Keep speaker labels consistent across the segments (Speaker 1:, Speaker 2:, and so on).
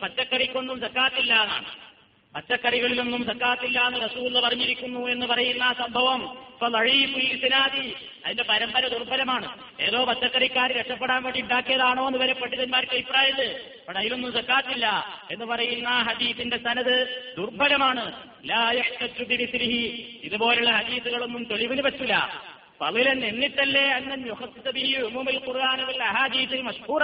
Speaker 1: പച്ചക്കറിക്കൊന്നും സക്കാത്തില്ല എന്നാണ് പച്ചക്കറികളിലൊന്നും സക്കാത്തില്ല എന്ന് റസൂൽ പറഞ്ഞിരിക്കുന്നു എന്ന് പറയുന്ന ആ സംഭവം ഇപ്പൊ സിനാദി അതിന്റെ പരമ്പര ദുർബലമാണ്. ഏതോ പച്ചക്കറിക്കാർ രക്ഷപ്പെടാൻ വേണ്ടി ഉണ്ടാക്കിയതാണോ എന്ന് വരെ പണ്ഡിതന്മാർക്ക് അഭിപ്രായത് പക്ഷെ അതിലൊന്നും സക്കാത്തില്ല എന്ന് പറയുന്ന ആ ഹദീസിന്റെ സനത് ദുർബലമാണ്. ഇതുപോലുള്ള ഹദീസുകളൊന്നും തെളിവിന് പറ്റില്ല പവിലൻ എന്നിട്ടല്ലേ അന്നൻ ഖുർആാനുൽ അഹാദീസിൽ മഷ്ഹൂറ.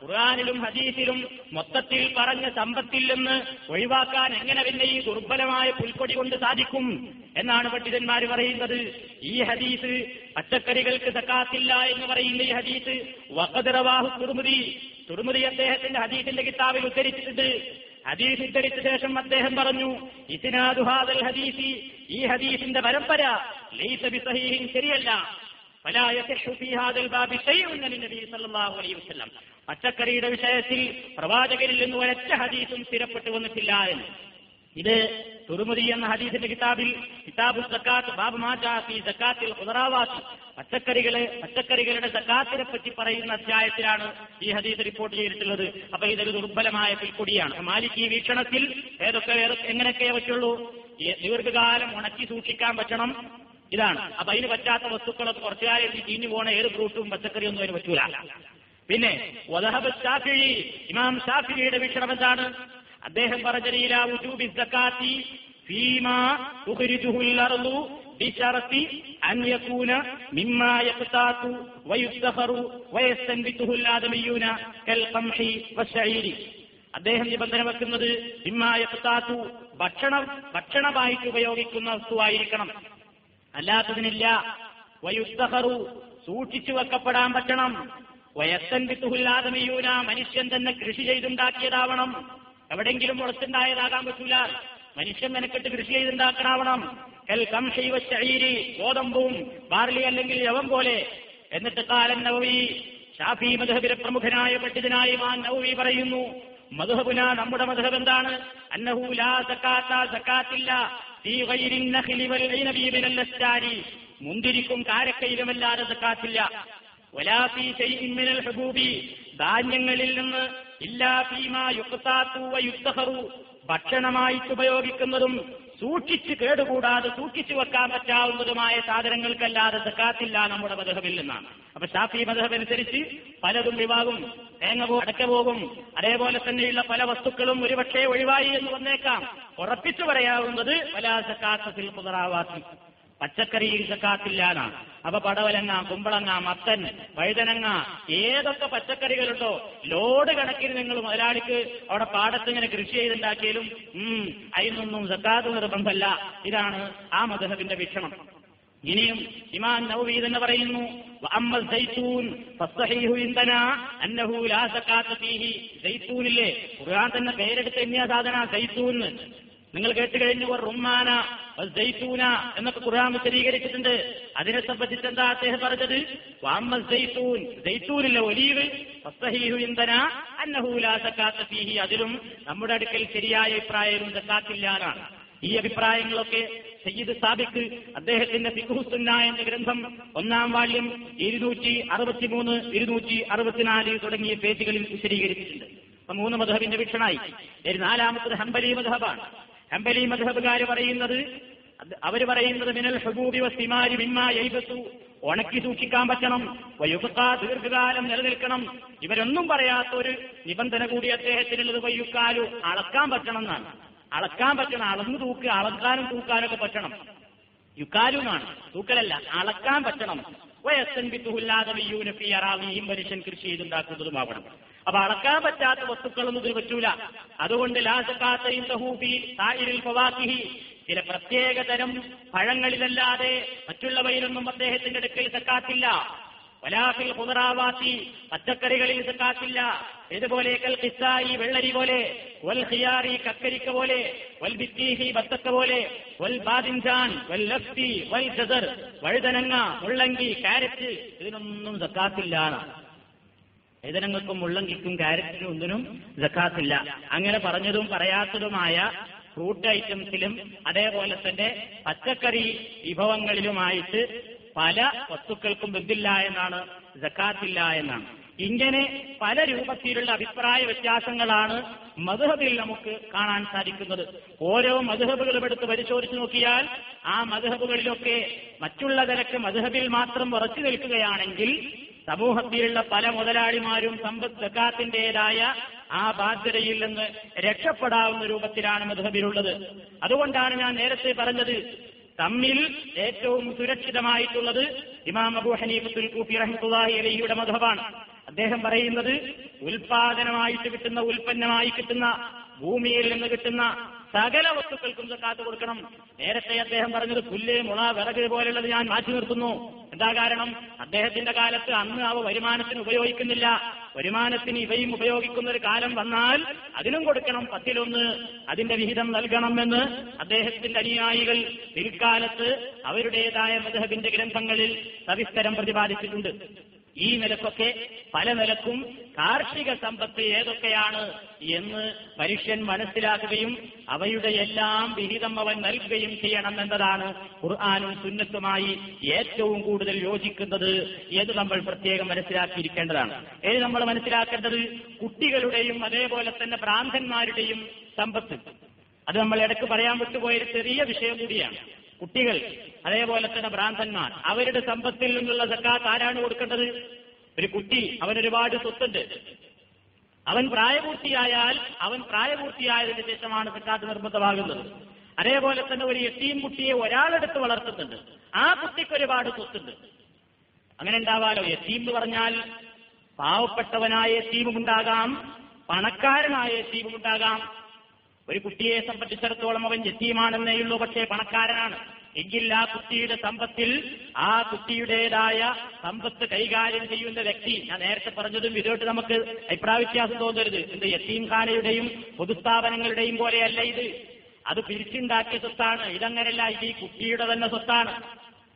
Speaker 1: ഖുർആാനിലും ഹദീസിലും മൊത്തത്തിൽ പറഞ്ഞ സമ്പത്തിൽ നിന്ന് ഒഴിവാക്കാൻ എങ്ങനെ പിന്നെ ഈ ദുർബലമായ പുൽക്കൊടി കൊണ്ട് സാധിക്കും എന്നാണ് പണ്ഡിതന്മാർ പറയുന്നത് ഈ ഹദീസ് പച്ചക്കറികൾക്ക് സക്കാത്തില്ല എന്ന് പറയുന്ന ഈ ഹദീസ് വഖദറവാഹു തുർമുദി തുർമുദി അദ്ദേഹത്തിന്റെ ഹദീസിന്റെ കിതാബിൽ ഉദ്ധരിച്ചിട്ടുണ്ട് ഹദീസ് ഉദ്ധരിച്ച ശേഷം അദ്ദേഹം പറഞ്ഞു ഇസ്നാദുഹാദൽ ഹദീസി ഈ ഹദീസിന്റെ പരമ്പര ലൈസ ബിസഹീഹിൻ ശരിയല്ല فلا يصح في هذا الباب شيء من النبي صلى الله عليه وسلم പച്ചക്കറിയുടെ വിഷയത്തിൽ പ്രവാചകരിൽ നിന്ന് ഒരൊറ്റ ഹദീസും സ്ഥിരപ്പെട്ടു വന്നിട്ടില്ല എന്ന്. ഇത് തുറുമുദി എന്ന ഹദീസിന്റെ കിതാബിൽ കിതാബു സക്കാത്ത് ബാബ് മാജാഫി സക്കാത്തിൽ ഖുദറാവാത്ത് പച്ചക്കറികളെ പച്ചക്കറികളുടെ സക്കാത്തിനെ പറ്റി പറയുന്ന അധ്യായത്തിലാണ് ഈ ഹദീസ് റിപ്പോർട്ട് ചെയ്തിട്ടുള്ളത്. അപ്പൊ ഇതൊരു ദുർബലമായ പിൽക്കൊടിയാണ്. മാലിക് ഈ വീക്ഷണത്തിൽ ഏതൊക്കെ എങ്ങനെയൊക്കെ പറ്റുള്ളൂ? ദീർഘകാലം ഉണക്കി സൂക്ഷിക്കാൻ പറ്റണം. ഇതാണ്. അപ്പൊ അതിന് പറ്റാത്ത വസ്തുക്കളൊക്കെ കുറച്ചുകാലം ചീഞ്ഞു പോണ ഏത് ഫ്രൂട്ടും പച്ചക്കറിയൊന്നും അതിന് പറ്റൂല. പിന്നെ ഇമാം ഷാഫിയുടെ വീക്ഷണം എന്താണ്? അദ്ദേഹം പറഞ്ഞ അദ്ദേഹം നിബന്ധന വെക്കുന്നത് ഭക്ഷണം ഭക്ഷണമായിട്ട് ഉപയോഗിക്കുന്ന വസ്തുവായിരിക്കണം. അല്ലാത്തതിനില്ല. വയുസ്തഹറു സൂക്ഷിച്ചു വെക്കപ്പെടാൻ പറ്റണം വയസ്സൻ വിത്തുഹില്ലാതമയൂന മനുഷ്യൻ തന്നെ കൃഷി ചെയ്തുണ്ടാക്കിയതാവണം. എവിടെങ്കിലും മുളച്ചുണ്ടായതാകാൻ പറ്റൂല. മനുഷ്യൻ മെനക്കെട്ട് കൃഷി ചെയ്തുണ്ടാക്കണാവണം. എൽ കംഷൈവ ശരീരി ഗോതമ്പും ബാർലി അല്ലെങ്കിൽ യവം പോലെ. എന്നിട്ട് കാലൻ നവവി ഷാഫി മധുഹബിലെ പ്രമുഖനായ പണ്ഡിതനായ മാൻ നവവി പറയുന്നു മധുഹബുന നമ്മുടെ മധുഹബ് എന്താണ്? അന്നഹു ലാ സക്കാത്ത സക്കാത്തില്ല ഫീ ഗൈരിൻ നഖ്ലി വൽ ഐനബി മിനൽ അസ്റ്റാരി മുന്തിരിക്കും കാരക്കയിലുമല്ലാതെ സക്കാത്തില്ല ധാന്യങ്ങളിൽ നിന്ന് ഭക്ഷണമായിട്ട് ഉപയോഗിക്കുന്നതും സൂക്ഷിച്ച് കേടുകൂടാതെ സൂക്ഷിച്ചു വെക്കാൻ പറ്റാവുന്നതുമായ സാധനങ്ങൾക്കല്ലാതെ സക്കാത്തില്ല നമ്മുടെ മധുഹബിൽ നിന്നാണ്. അപ്പൊ ഷാഫി മധുഹബ് അനുസരിച്ച് പലതും വിവാഹവും തേങ്ങ അടക്ക പോകും. അതേപോലെ തന്നെയുള്ള പല വസ്തുക്കളും ഒരുപക്ഷെ ഒഴിവായി എന്ന് വന്നേക്കാം. ഉറപ്പിച്ചു പറയാവുന്നത് വലാ സക്കാത്തത്തിൽ കുതറാവാത്തി പച്ചക്കറിയിൽ സക്കാത്തില്ലാന്നാണ് അപ്പൊ പടവലങ്ങ കുമ്പളങ്ങ മത്തൻ വഴുതനങ്ങ ഏതൊക്കെ പച്ചക്കറികളുണ്ടോ ലോഡ് കണക്കിന് നിങ്ങൾ മുതലാളിക്ക് അവിടെ പാടത്തിങ്ങനെ കൃഷി ചെയ്തുണ്ടാക്കിയാലും ഉം അതിനൊന്നും സക്കാത്ത് നിർബന്ധമല്ല. ഇതാണ് ആ മധുഹബിന്റെ വീക്ഷണം ഇനിയും ഇമാൻ നവവി തന്നെ പറയുന്നു ഖുർആൻ തന്നെ പേരെടുത്ത തന്നെയാ സാധന സൈത്തൂൻ. നിങ്ങൾ കേട്ട് കഴിഞ്ഞു റുമാന സൈത്തൂന എന്നൊക്കെ ഖുർആൻ വിശദീകരിച്ചിട്ടുണ്ട്. അതിനെ സംബന്ധിച്ച് എന്താ അദ്ദേഹം പറഞ്ഞത്? വാമ്മ സൈത്തൂൻ സൈത്തൂനില്ല ഒലീവ് അതിലും നമ്മുടെ അടുക്കൽ ശരിയായ അഭിപ്രായവും സക്കാത്തില്ലാന്നാണ് ഈ അഭിപ്രായങ്ങളൊക്കെ സയ്യിദ് സാബിക്ക് അദ്ദേഹത്തിന്റെ ഫിഖുസുന്ന എന്ന ഗ്രന്ഥം ഒന്നാം വാല്യം ഇരുന്നൂറ്റി അറുപത്തിമൂന്ന് ഇരുന്നൂറ്റി അറുപത്തിനാല് തുടങ്ങിയ പേജുകളിൽ വിശദീകരിച്ചിട്ടുണ്ട്. മൂന്ന് മധബിന്റെ വീക്ഷണായി നാലാമത്തത് ഹംബലി മധബാണ് ഹംബലി മധബുകാർ പറയുന്നത് അവർ പറയുന്നത് മിനൽ ഹബൂബി വസ്തിമാരി മിമ്മ എയ്ബത്തു ഉണക്കി സൂക്ഷിക്കാൻ പറ്റണം വയ്യുക്ക ദീർഘകാലം നിലനിൽക്കണം. ഇവരൊന്നും പറയാത്ത ഒരു നിബന്ധന കൂടി അദ്ദേഹത്തിനുള്ളത് വയ്യുക്കാലു അളക്കാൻ പറ്റണം എന്നാണ്. അളക്കാൻ പറ്റണം അളന്നു തൂക്കുക അളക്കാനും തൂക്കാനൊക്കെ പറ്റണം. യുക്കാലു എന്നാണ്. തൂക്കലല്ല അളക്കാൻ പറ്റണം. വയസ്സൻ അറാവിയും മനുഷ്യൻ കൃഷി ചെയ്തുണ്ടാക്കുന്നതുമാവണം. അപ്പൊ അളക്കാൻ പറ്റാത്ത വസ്തുക്കളൊന്നും ഇതിന് പറ്റൂല. അതുകൊണ്ട് ചില പ്രത്യേക തരം പഴങ്ങളിലല്ലാതെ മറ്റുള്ളവയിലൊന്നും അദ്ദേഹത്തിന്റെ അടുക്കൽ സക്കാത്തില്ല വലാഫിൽ പുനറാവാത്തി പച്ചക്കറികളിൽ സക്കാത്തില്ല ഇതുപോലെ കൽ കിസ്സായി വെള്ളരി പോലെ വൽ ഹിയാറി കക്കരിക്ക പോലെ വൽ ബിത്തീഹി ബത്തക്ക പോലെ വൽ ബാദിൻജാൻ വൽ ലഫ്തി വൽ ജസർ വഴുതനങ്ങ മുള്ളങ്കി കാരറ്റ് ഇതിനൊന്നും സക്കാത്തില്ല വഴുതനങ്ങൾക്കും മുള്ളങ്കിക്കും കാരറ്റിനും ഒന്നിനും ജക്കാത്തില്ല അങ്ങനെ പറഞ്ഞതും പറയാത്തതുമായ ഫ്രൂട്ട് ഐറ്റംസിലും അതേപോലെ തന്നെ പച്ചക്കറി വിഭവങ്ങളിലുമായിട്ട് പല വസ്തുക്കൾക്കും ബന്ധില്ല എന്നാണ് ജക്കാത്തില്ല എന്നാണ്. ഇങ്ങനെ പല രൂപത്തിലുള്ള അഭിപ്രായ വ്യത്യാസങ്ങളാണ് മധുഹബിൽ നമുക്ക് കാണാൻ സാധിക്കുന്നത്. ഓരോ മധുഹബുകളും എടുത്ത് പരിശോധിച്ചു നോക്കിയാൽ ആ മധുഹബുകളിലൊക്കെ മറ്റുള്ള തരക്ക് മധുഹബിൽ മാത്രം ഉറച്ചു നിൽക്കുകയാണെങ്കിൽ സമൂഹത്തിലുള്ള പല മുതലാളിമാരും സമ്പദ് സക്കാത്തിന്റേതായ ആ ബാധ്യതയിൽ നിന്ന് രക്ഷപ്പെടാവുന്ന രൂപത്തിലാണ് മധുഹബിലുള്ളത്. അതുകൊണ്ടാണ് ഞാൻ നേരത്തെ പറഞ്ഞത് തമ്മിൽ ഏറ്റവും സുരക്ഷിതമായിട്ടുള്ളത് ഇമാം അബു ഹനീഫത്തുൽ കൂഫി റഹ്മുല്ലാഹി അലഹിയുടെ മധുഹബാണ്. അദ്ദേഹം പറയുന്നത് ഉൽപാദനമായിട്ട് കിട്ടുന്ന ഉൽപ്പന്നമായി കിട്ടുന്ന ഭൂമിയിൽ നിന്ന് കിട്ടുന്ന സകല വസ്തുക്കൾക്കും സക്കാത്ത് കൊടുക്കണം. നേരത്തെ അദ്ദേഹം പറഞ്ഞത് പുല്ല് മുള വിറക് പോലുള്ളത് ഞാൻ മാറ്റി നിർത്തുന്നു. എന്താ കാരണം? അദ്ദേഹത്തിന്റെ കാലത്ത് അന്ന് അവ വരുമാനത്തിന് ഉപയോഗിക്കുന്നില്ല. വരുമാനത്തിന് ഇവയും ഉപയോഗിക്കുന്ന ഒരു കാലം വന്നാൽ അതിനും കൊടുക്കണം പത്തിലൊന്ന്. അതിന്റെ വിഹിതം നൽകണമെന്ന് അദ്ദേഹത്തിന്റെ അനുയായികൾ പിൽക്കാലത്ത് അവരുടേതായ മധബിന്റെ ഗ്രന്ഥങ്ങളിൽ സവിസ്തരം പ്രതിപാദിച്ചിട്ടുണ്ട്. ഈ നിലക്കൊക്കെ പല നിലക്കും കാർഷിക സമ്പത്ത് ഏതൊക്കെയാണ് എന്ന് മനുഷ്യൻ മനസ്സിലാക്കുകയും അവയുടെ എല്ലാം വിഹിതം അവൻ നൽകുകയും ചെയ്യണം എന്നതാണ് ഖുർആാനും സുന്നത്തുമായി ഏറ്റവും കൂടുതൽ യോജിക്കുന്നത് എന്ന് നമ്മൾ പ്രത്യേകം മനസ്സിലാക്കിയിരിക്കേണ്ടതാണ്. ഏത് നമ്മൾ മനസ്സിലാക്കേണ്ടത് കുട്ടികളുടെയും അതേപോലെ തന്നെ ഭ്രാന്തന്മാരുടെയും സമ്പത്ത്. അത് നമ്മൾ ഇടയ്ക്ക് പറയാൻ വിട്ടുപോയൊരു ചെറിയ വിഷയം കൂടിയാണ്. കുട്ടികൾ അതേപോലെ തന്നെ ഭ്രാന്തന്മാർ അവരുടെ സമ്പത്തിൽ നിന്നുള്ള സക്കാത്ത് ആരാണ് കൊടുക്കേണ്ടത്? ഒരു കുട്ടി അവനൊരുപാട് സ്വത്തുണ്ട്. അവൻ പ്രായപൂർത്തിയായാൽ അവൻ പ്രായപൂർത്തിയായതിനു ശേഷമാണ് സക്കാത്ത് നിർബന്ധമാകുന്നത്. അതേപോലെ തന്നെ ഒരു എട്ടീം കുട്ടിയെ ഒരാളെടുത്ത് വളർത്തുന്നുണ്ട്. ആ കുട്ടിക്ക് ഒരുപാട് സ്വത്തുണ്ട്. അങ്ങനെ ഉണ്ടാവാലോ? എത്തീം എന്ന് പറഞ്ഞാൽ പാവപ്പെട്ടവനായ എത്തീമുണ്ടാകാം പണക്കാരനായ എത്തീമും ഉണ്ടാകാം ഒരു കുട്ടിയെ സംബന്ധിച്ചിടത്തോളം അവൻ എത്തീമാണെന്നേ ഉള്ളൂ. പക്ഷേ പണക്കാരനാണ്. എങ്കിൽ ആ കുട്ടിയുടെ സമ്പത്തിൽ ആ കുട്ടിയുടേതായ സമ്പത്ത് കൈകാര്യം ചെയ്യുന്ന വ്യക്തി. ഞാൻ നേരത്തെ പറഞ്ഞതും ഇതോട്ട് നമുക്ക് അഭിപ്രായ വ്യത്യാസം തോന്നരുത്. എന്ത് യത്തീം ഖാനയുടെയും പൊതുസ്ഥാപനങ്ങളുടെയും പോലെയല്ല ഇത്. അത് പിരിച്ചുണ്ടാക്കിയ സ്വത്താണ്. ഇതങ്ങനല്ല ഇത് ഈ കുട്ടിയുടെ തന്നെ സ്വത്താണ്.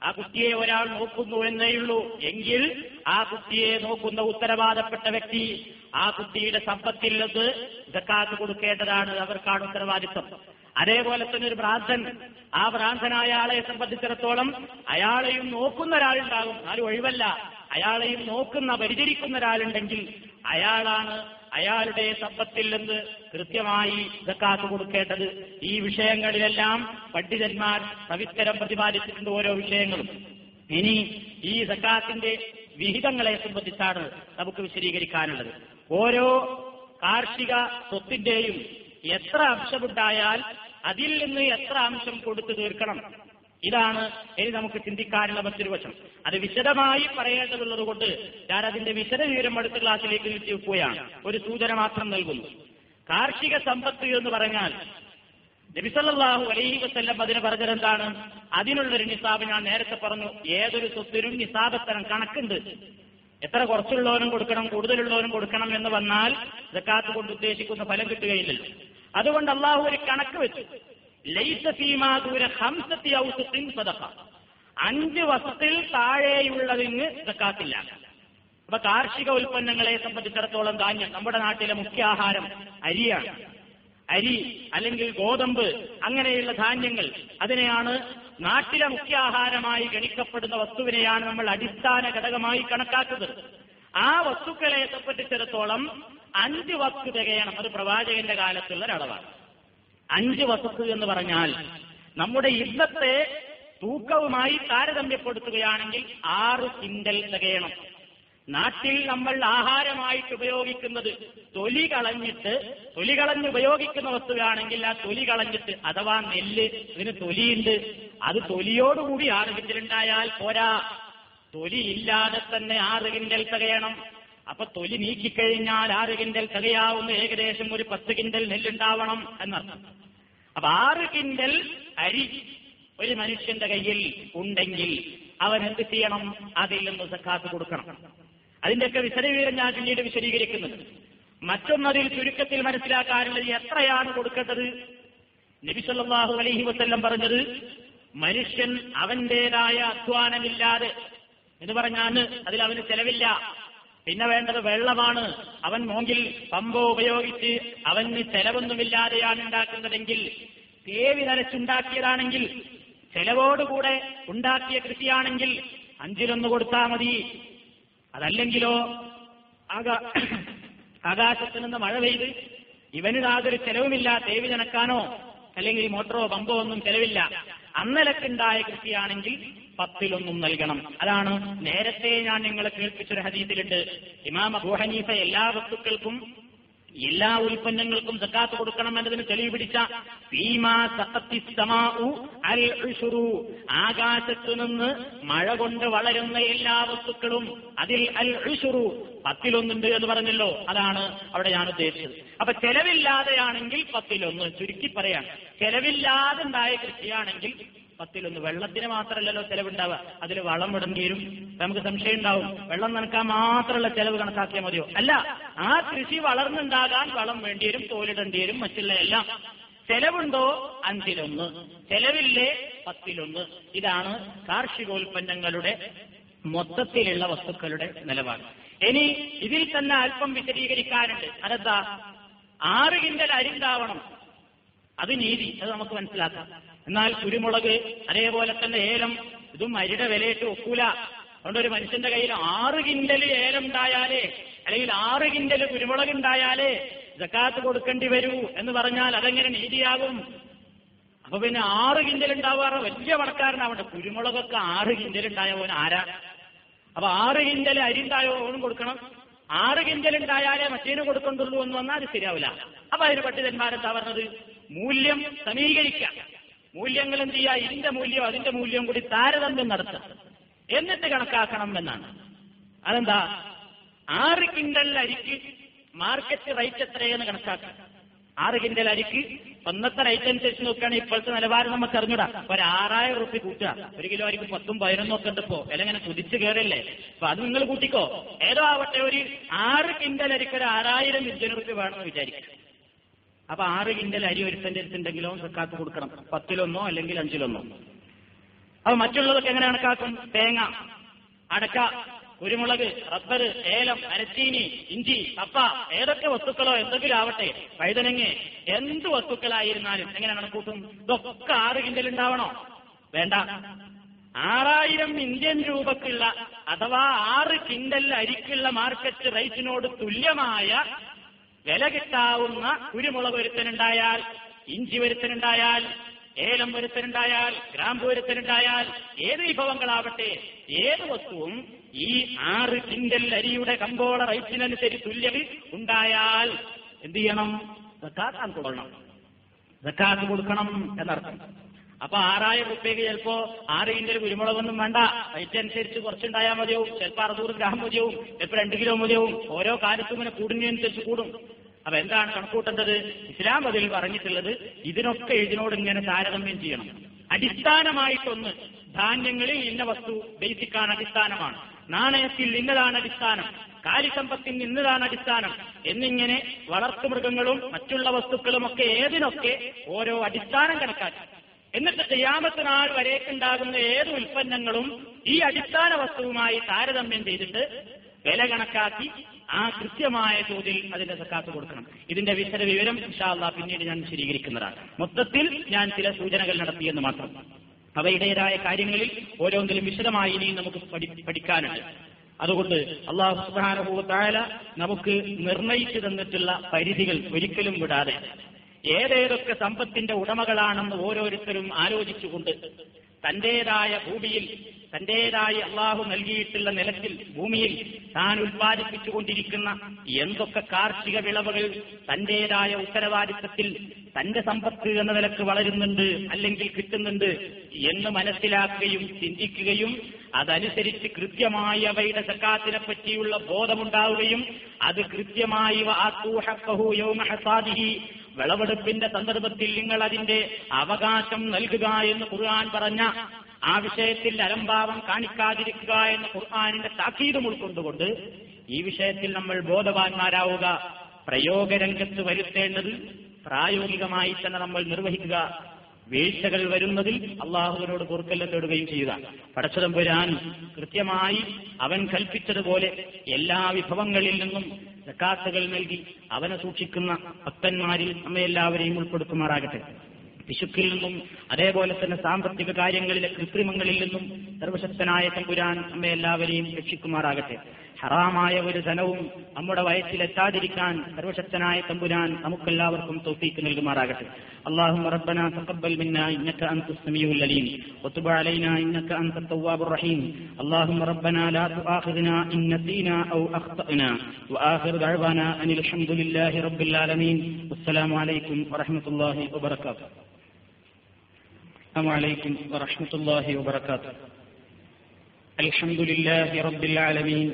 Speaker 1: ആ കുട്ടിയെ ഒരാൾ നോക്കുന്നു എന്നേയുള്ളൂ എങ്കിൽ ആ കുട്ടിയെ നോക്കുന്ന ഉത്തരവാദപ്പെട്ട വ്യക്തി ആ കുട്ടിയുടെ സമ്പത്തിൽ നിന്ന് ജക്കാത്ത് കൊടുക്കേണ്ടതാണ്. അവർക്കാണ് ഉത്തരവാദിത്വം. അതേപോലെ തന്നെ ഒരു ഭ്രാന്തൻ ആ ഭ്രാന്തനായ ആളെ സംബന്ധിച്ചിടത്തോളം അയാളെയും നോക്കുന്ന ഒരാളുണ്ടാകും. ആരും ഒഴിവല്ല. അയാളെയും നോക്കുന്ന പരിചരിക്കുന്ന ഒരാളുണ്ടെങ്കിൽ അയാളാണ് അയാളുടെ സമ്പത്തിൽ നിന്ന് കൃത്യമായി ജക്കാത്ത് കൊടുക്കേണ്ടത്. ഈ വിഷയങ്ങളിലെല്ലാം പണ്ഡിതന്മാർ സവിസ്തരം പ്രതിപാദിച്ചിട്ടുണ്ട് ഓരോ വിഷയങ്ങളും. ഇനി ഈ സക്കാത്തിന്റെ വിഹിതങ്ങളെ സംബന്ധിച്ചാണ് നമുക്ക് വിശദീകരിക്കാനുള്ളത്. ഓരോ കാർഷിക സ്വത്തിന്റെയും എത്ര അംശമുണ്ടായാൽ അതിൽ നിന്ന് എത്ര അംശം കൊടുത്തു തീർക്കണം? ഇതാണ് ഇനി നമുക്ക് ചിന്തിക്കാനുള്ള മറ്റൊരു വശം. അത് വിശദമായി പറയേണ്ടതുള്ളത് കൊണ്ട് ഞാൻ അതിന്റെ വിശദവിവരം അടുത്ത ക്ലാസ്സിലേക്ക് വെക്കുകയാണ് ഒരു സൂചന മാത്രം നൽകുന്നു. കാർഷിക സമ്പത്ത് എന്ന് പറഞ്ഞാൽ നബിസല്ലാഹു അലൈഹി വസ്ല്ലം അതിന് പറഞ്ഞത് എന്താണ്? അതിനുള്ളൊരു നിസാബ് ഞാൻ നേരത്തെ പറഞ്ഞു ഏതൊരു സ്വത്തിനും നിസാബത്തരം കണക്കുണ്ട്. എത്ര കുറച്ചുള്ളവനും കൊടുക്കണം കൂടുതലുള്ളവനും കൊടുക്കണം എന്ന് വന്നാൽ ജക്കാത്ത് കൊണ്ട് ഉദ്ദേശിക്കുന്ന ഫലം കിട്ടുകയില്ലല്ലോ. അതുകൊണ്ട് അള്ളാഹു ഒരു കണക്ക് വെച്ചു. അഞ്ച് വസത്തിൽ താഴെയുള്ളതിന് ജക്കാത്തില്ല അപ്പൊ കാർഷിക ഉൽപ്പന്നങ്ങളെ സംബന്ധിച്ചിടത്തോളം ധാന്യം നമ്മുടെ നാട്ടിലെ മുഖ്യ ആഹാരം അരിയാണ്. അരി അല്ലെങ്കിൽ ഗോതമ്പ് അങ്ങനെയുള്ള ധാന്യങ്ങൾ അതിനെയാണ് നാട്ടിലെ മുഖ്യാഹാരമായി ഗണിക്കപ്പെടുന്ന വസ്തുവിനെയാണ് നമ്മൾ അടിസ്ഥാന ഘടകമായി കണക്കാക്കുന്നത്. ആ വസ്തുക്കളെ സംബന്ധിച്ചിടത്തോളം അഞ്ച് വസ്തു തികയണം. അത് പ്രവാചകന്റെ കാലത്തുള്ള ഒരളവാണ് അഞ്ച് വസ്തു എന്ന് പറഞ്ഞാൽ നമ്മുടെ ഇന്നത്തെ തൂക്കവുമായി താരതമ്യപ്പെടുത്തുകയാണെങ്കിൽ ആറ് കിൻഡൽ തികയണം. നാട്ടിൽ നമ്മൾ ആഹാരമായിട്ട് ഉപയോഗിക്കുന്നത് തൊലി കളഞ്ഞിട്ട് തൊലി കളഞ്ഞ് ഉപയോഗിക്കുന്ന വസ്തുവാണെങ്കിൽ ആ തൊലി കളഞ്ഞിട്ട് അഥവാ നെല്ല് ഇതിന് തൊലിയുണ്ട്. അത് തൊലിയോടുകൂടി ആറ് കിൻഡലുണ്ടായാൽ പോരാ. തൊലി ഇല്ലാതെ തന്നെ ആറ് കിൻഡൽ തകയണം. അപ്പൊ തൊലി നീക്കിക്കഴിഞ്ഞാൽ ആറ് കിൻഡൽ തകയാവുന്ന ഏകദേശം ഒരു പത്ത് കിൻഡൽ നെല്ലുണ്ടാവണം എന്നർത്ഥം. അപ്പൊ ആറ് കിൻഡൽ അരി ഒരു മനുഷ്യന്റെ കയ്യിൽ ഉണ്ടെങ്കിൽ അവൻ എന്ത് ചെയ്യണം? അതിൽ നിന്ന് സക്കാത്ത് കൊടുക്കണം. അതിന്റെയൊക്കെ വിശദവിവരം ഞാൻ പിന്നീട് വിശദീകരിക്കുന്നുണ്ട് മറ്റൊന്നതിൽ ചുരുക്കത്തിൽ മനസ്സിലാക്കാനുള്ളത് എത്രയാണ് കൊടുക്കേണ്ടത്? നബിസല്ലാഹു അലഹി വസ്ല്ലം പറഞ്ഞത് മനുഷ്യൻ അവന്റേതായ അധ്വാനമില്ലാതെ എന്ന് പറഞ്ഞാണ് അതിൽ അവന് ചെലവില്ല. പിന്നെ വേണ്ടത് വെള്ളമാണ്. അവൻ മോങ്കിൽ പമ്പോ ഉപയോഗിച്ച് അവന് ചെലവൊന്നുമില്ലാതെയാണ് ഉണ്ടാക്കുന്നതെങ്കിൽ തേവി നരച്ചുണ്ടാക്കിയതാണെങ്കിൽ ചെലവോടുകൂടെ ഉണ്ടാക്കിയ കൃഷിയാണെങ്കിൽ അഞ്ചിലൊന്ന് കൊടുത്താൽ മതി. അതല്ലെങ്കിലോ ആകാശത്തു നിന്ന് മഴ പെയ്ത് ഇവന് യാതൊരു ചെലവുമില്ല തേവി നനക്കാനോ അല്ലെങ്കിൽ മോട്ടറോ പമ്പോ ഒന്നും ചെലവില്ല. അന്നലക്കുണ്ടായ കൃഷിയാണെങ്കിൽ പത്തിലൊന്നും നൽകണം. അതാണ് നേരത്തെ ഞാൻ നിങ്ങളെ കേൾപ്പിച്ചൊരു ഹദീസിലുണ്ട്. ഇമാം അബൂഹനീഫ എല്ലാ വസ്തുക്കൾക്കും എല്ലാ ഉൽപ്പന്നങ്ങൾക്കും സക്കാത്ത് കൊടുക്കണം എന്നതിന് തെളിവ് പിടിച്ച ആകാശത്തു നിന്ന് മഴ കൊണ്ട് വളരുന്ന എല്ലാ വസ്തുക്കളും അതിൽ അൽ ഋഷുറു പത്തിലൊന്നുണ്ട് എന്ന് പറഞ്ഞല്ലോ. അതാണ് അവിടെ ഞാൻ ഉദ്ദേശിച്ചത്. അപ്പൊ ചെലവില്ലാതെയാണെങ്കിൽ പത്തിലൊന്ന് ചുരുക്കി പറയാം. ചെലവില്ലാതെ ഉണ്ടായ കൃഷിയാണെങ്കിൽ പത്തിലൊന്ന്. വെള്ളത്തിന് മാത്രമല്ലല്ലോ ചെലവുണ്ടാവുക. അതിൽ വളം ഇടേണ്ടി വരും നമുക്ക് സംശയം ഉണ്ടാവും. വെള്ളം നനക്കാൻ മാത്രമുള്ള ചെലവ് കണക്കാക്കിയാൽ മതിയോ? അല്ല ആ കൃഷി വളർന്നുണ്ടാകാൻ വളം വേണ്ടി വരും തോലിടേണ്ടി വരും മറ്റുള്ള എല്ലാം. ചെലവുണ്ടോ? അഞ്ചിലൊന്ന്. ചെലവില്ലേ? പത്തിലൊന്ന്. ഇതാണ് കാർഷികോൽപ്പന്നങ്ങളുടെ മൊത്തത്തിലുള്ള വസ്തുക്കളുടെ നിലപാട്. ഇനി ഇതിൽ തന്നെ അല്പം വിശദീകരിക്കാനുണ്ട്. അതെന്താ? ആറ് കിൻഡൽ അരിണ്ടാവണം. അത് നീതി. അത് നമുക്ക് മനസ്സിലാക്കാം. എന്നാൽ കുരുമുളക് അതേപോലെ തന്നെ ഏലം ഇതും അരിയുടെ വിലയിട്ട് ഒക്കൂല. അതുകൊണ്ട് ഒരു മനുഷ്യന്റെ കയ്യിൽ ആറ് കിൻഡൽ ഏലം ഉണ്ടായാലേ അല്ലെങ്കിൽ ആറ് കിൻഡൽ കുരുമുളക് ഉണ്ടായാലേ ജക്കാത്ത് കൊടുക്കേണ്ടി വരൂ എന്ന് പറഞ്ഞാൽ അതെങ്ങനെ നീതിയാകും? അപ്പൊ പിന്നെ ആറ് കിൻഡൽ ഉണ്ടാവാറ് വലിയ പണക്കാരനാവണ്ട കുരുമുളകൊക്കെ ആറ് കിൻഡൽ ഉണ്ടായ പോലെ ആരാ? അപ്പൊ ആറ് കിൻഡൽ അരി ഉണ്ടായോ ഓനും കൊടുക്കണം. ആറ് കിൻഡൽ ഉണ്ടായാലേ മറ്റേന് കൊടുക്കണ്ടുള്ളൂ എന്ന് വന്നാൽ അത് ശരിയാവില്ല. അപ്പൊ അതിന് പണ്ഡിതന്മാരെന്താ പറഞ്ഞത്? മൂല്യം സമീകരിക്കാം മൂല്യങ്ങൾ എന്ത് ചെയ്യുക ഇതിന്റെ മൂല്യം അതിന്റെ മൂല്യം കൂടി താരതമ്യം നടത്തുക. എന്നിട്ട് കണക്കാക്കണം എന്നാണ്. അതെന്താ? ആറ് കിൻഡൽ അരിക്ക് മാർക്കറ്റ് റേറ്റ് എത്രയെന്ന് കണക്കാക്കാം ആറ് കിൻഡൽ അരിക്ക് ഒന്നത്തെ റേറ്റ് അനുസരിച്ച് നോക്കുകയാണെങ്കിൽ ഇപ്പോഴത്തെ നിലവാരം നമുക്ക് അറിഞ്ഞൂടാ. ഒരു ആറായിരം റുപ്യ കൂട്ടുക. ഒരു കിലോ അരിക്ക് പത്തും പതിനൊന്നും ഒക്കെ ഉണ്ടപ്പോ വില ഇങ്ങനെ കുതിച്ച് കയറില്ലേ അപ്പൊ അത് നിങ്ങൾ കൂട്ടിക്കോ. ഏതോ ആവട്ടെ ഒരു ആറ് കിൻഡൽ അരിക്ക് ഒരു ആറായിരം ഇന്ത്യൻ റുപ്യ വേണമെന്ന് അപ്പൊ ആറ് കിൻഡൽ അരി ഒരുത്തന്റെ അടുത്തുണ്ടെങ്കിലോ സക്കാത്ത് കൊടുക്കണം. പത്തിലൊന്നോ അല്ലെങ്കിൽ അഞ്ചിലൊന്നോ. അപ്പൊ മറ്റുള്ളതൊക്കെ എങ്ങനെ കണക്കാക്കും തേങ്ങ അടക്ക കുരുമുളക് റബ്ബർ ഏലം അരച്ചീനി ഇഞ്ചി കപ്പ ഏതൊക്കെ വസ്തുക്കളോ എന്തെങ്കിലും ആവട്ടെ പൈതനങ്ങ് എന്ത് വസ്തുക്കളായിരുന്നാലും എങ്ങനെ കണക്കൂട്ടും ഇതൊക്കെ ആറ് കിൻഡൽ ഉണ്ടാവണോ? വേണ്ട. ആറായിരം ഇന്ത്യൻ രൂപക്കുള്ള അഥവാ ആറ് കിൻഡൽ അരിക്കുള്ള മാർക്കറ്റ് റേറ്റിനോട് തുല്യമായ വില കിട്ടാവുന്ന കുരുമുളക് ഒരുത്തനുണ്ടായാൽ ഇഞ്ചി ഒരുത്തനുണ്ടായാൽ ഏലം ഒരുത്തനുണ്ടായാൽ ഗ്രാമ്പു ഒരുത്തനുണ്ടായാൽ ഏത് വിഭവങ്ങളാവട്ടെ ഏത് വസ്തുവും ഈ ആറ് കിൻഡൽ അരിയുടെ കമ്പോള റൈറ്റിനനുസരിച്ച് തുല്യത ഉണ്ടായാൽ എന്ത് ചെയ്യണം? കൊടുക്കണം. കൊടുക്കണം എന്നർത്ഥം. അപ്പൊ ആറായിരം റുപ്യക്ക് ചിലപ്പോ ആറ് കിൻഡൽ കുരുമുളകൊന്നും വേണ്ട. റേറ്റ് അനുസരിച്ച് കുറച്ചുണ്ടായാൽ മതിയാവും. ചിലപ്പോൾ അറുന്നൂറ് ഗ്രാം മതിയാവും. ചിലപ്പോൾ രണ്ട് കിലോ മതിയാവും. ഓരോ കാലത്തും ഇങ്ങനെ കൂടുന്നതിനനുസരിച്ച് കൂടും. അപ്പൊ എന്താണ് കണക്കൂട്ടേണ്ടത് ഇസ്ലാം അതിൽ പറഞ്ഞിട്ടുള്ളത് ഇതിനൊക്കെ ഇതിനോട് ഇങ്ങനെ താരതമ്യം ചെയ്യണം. അടിസ്ഥാനമായിട്ടൊന്ന് ധാന്യങ്ങളിൽ ഇന്ന വസ്തു ബേസിക്കാണ് അടിസ്ഥാനമാണ്. നാണയത്തിൽ ഇന്നതാണ് അടിസ്ഥാനം. കാലിസമ്പത്തിൽ ഇന്നതാണ് അടിസ്ഥാനം. എന്നിങ്ങനെ വളർത്തുമൃഗങ്ങളും മറ്റുള്ള വസ്തുക്കളുമൊക്കെ ഏതിനൊക്കെ ഓരോ അടിസ്ഥാനം കണക്കാക്കി. എന്നിട്ട് ചെയ്യാമത്ത് നാൾ വരേക്കുണ്ടാകുന്ന ഏത് ഉൽപ്പന്നങ്ങളും ഈ അടിസ്ഥാന വസ്തുവുമായി താരതമ്യം ചെയ്തിട്ട് വില കണക്കാക്കി ആ കൃത്യമായ തോതിൽ അതിന്റെ സക്കാത്ത് കൊടുക്കണം. ഇതിന്റെ വിശദ വിവരം ഇൻഷാല്ല പിന്നീട് ഞാൻ വിശദീകരിക്കുന്നതാണ്. മൊത്തത്തിൽ ഞാൻ ചില സൂചനകൾ നടത്തിയെന്ന് മാത്രം. അവയുടേതായ കാര്യങ്ങളിൽ ഓരോന്നിലും വിശദമായി ഇനിയും നമുക്ക് പഠിക്കാനുണ്ട്. അതുകൊണ്ട് അള്ളാഹു സുബാനുഭൂത്തായ നമുക്ക് നിർണയിച്ചു തന്നിട്ടുള്ള പരിധികൾ ഒരിക്കലും വിടാതെ ഏതേതൊക്കെ സമ്പത്തിന്റെ ഉടമകളാണെന്ന് ഓരോരുത്തരും ആലോചിച്ചുകൊണ്ട് തന്റേതായ ഭൂമിയിൽ തന്റേതായി അള്ളാഹു നൽകിയിട്ടുള്ള നിലത്തിൽ ഭൂമിയിൽ താൻ ഉൽപ്പാദിപ്പിച്ചുകൊണ്ടിരിക്കുന്ന എന്തൊക്കെ കാർഷിക വിളവുകൾ തന്റേതായ ഉത്തരവാദിത്തത്തിൽ തന്റെ സമ്പത്ത് എന്ന നിലയ്ക്ക് വളരുന്നുണ്ട് അല്ലെങ്കിൽ കിട്ടുന്നുണ്ട് എന്ന് മനസ്സിലാക്കുകയും ചിന്തിക്കുകയും അതനുസരിച്ച് കൃത്യമായി അവയുടെ സക്കാത്തിനെ പറ്റിയുള്ള ബോധമുണ്ടാവുകയും അത് കൃത്യമായി വിളവെടുപ്പിന്റെ സന്ദർഭത്തിൽ നിങ്ങൾ അതിന്റെ അവകാശം നൽകുക എന്ന് ഖുർആൻ പറഞ്ഞ ആ വിഷയത്തിൽ അലംഭാവം കാണിക്കാതിരിക്കുക എന്ന് ഖുർആാനിന്റെ താക്കീതും ഉൾക്കൊണ്ടുകൊണ്ട് ഈ വിഷയത്തിൽ നമ്മൾ ബോധവാന്മാരാവുക പ്രയോഗരംഗത്ത് വരുത്തേണ്ടത് പ്രായോഗികമായി തന്നെ നമ്മൾ നിർവഹിക്കുക. വീഴ്ചകൾ വരുന്നതിൽ അള്ളാഹുവിനോട് കുറുക്കല്ല തേടുകയും ചെയ്യുക. പടച്ചതമ്പുരാൻ കൃത്യമായി അവൻ കൽപ്പിച്ചതുപോലെ എല്ലാ വിഭവങ്ങളിൽ നിന്നും സക്കാത്തുകൾ നൽകി അവനെ സൂക്ഷിക്കുന്ന ഭക്തന്മാരിൽ നമ്മെ എല്ലാവരെയും ഉൾപ്പെടുത്തുമാറാകട്ടെ. പിശുക്കിൽ നിന്നും അതേപോലെ തന്നെ സാമ്പത്തിക കാര്യങ്ങളിലെ കൃത്രിമങ്ങളിൽ നിന്നും സർവശക്തനായ തമ്പുരാൻ നമ്മെ എല്ലാവരെയും രക്ഷിക്കുമാറാകട്ടെ. ഹറാമായ ഒരു ധനവും നമ്മുടെ വയറ്റിലെത്താതിരിക്കാൻ സർവശക്തനായ തമ്പുരാൻ നമുക്കെല്ലാവർക്കും തോഫീക്ക് നൽകുമാറാകട്ടെ اللهم ربنا تقبل منا انك انت السميع العليم وتب علينا انك انت التواب الرحيم اللهم ربنا لا تؤاخذنا ان نسينا او اخطانا واخر دعوانا ان الحمد لله رب العالمين والسلام عليكم ورحمه الله وبركاته السلام عليكم ورحمه الله وبركاته الحمد لله رب العالمين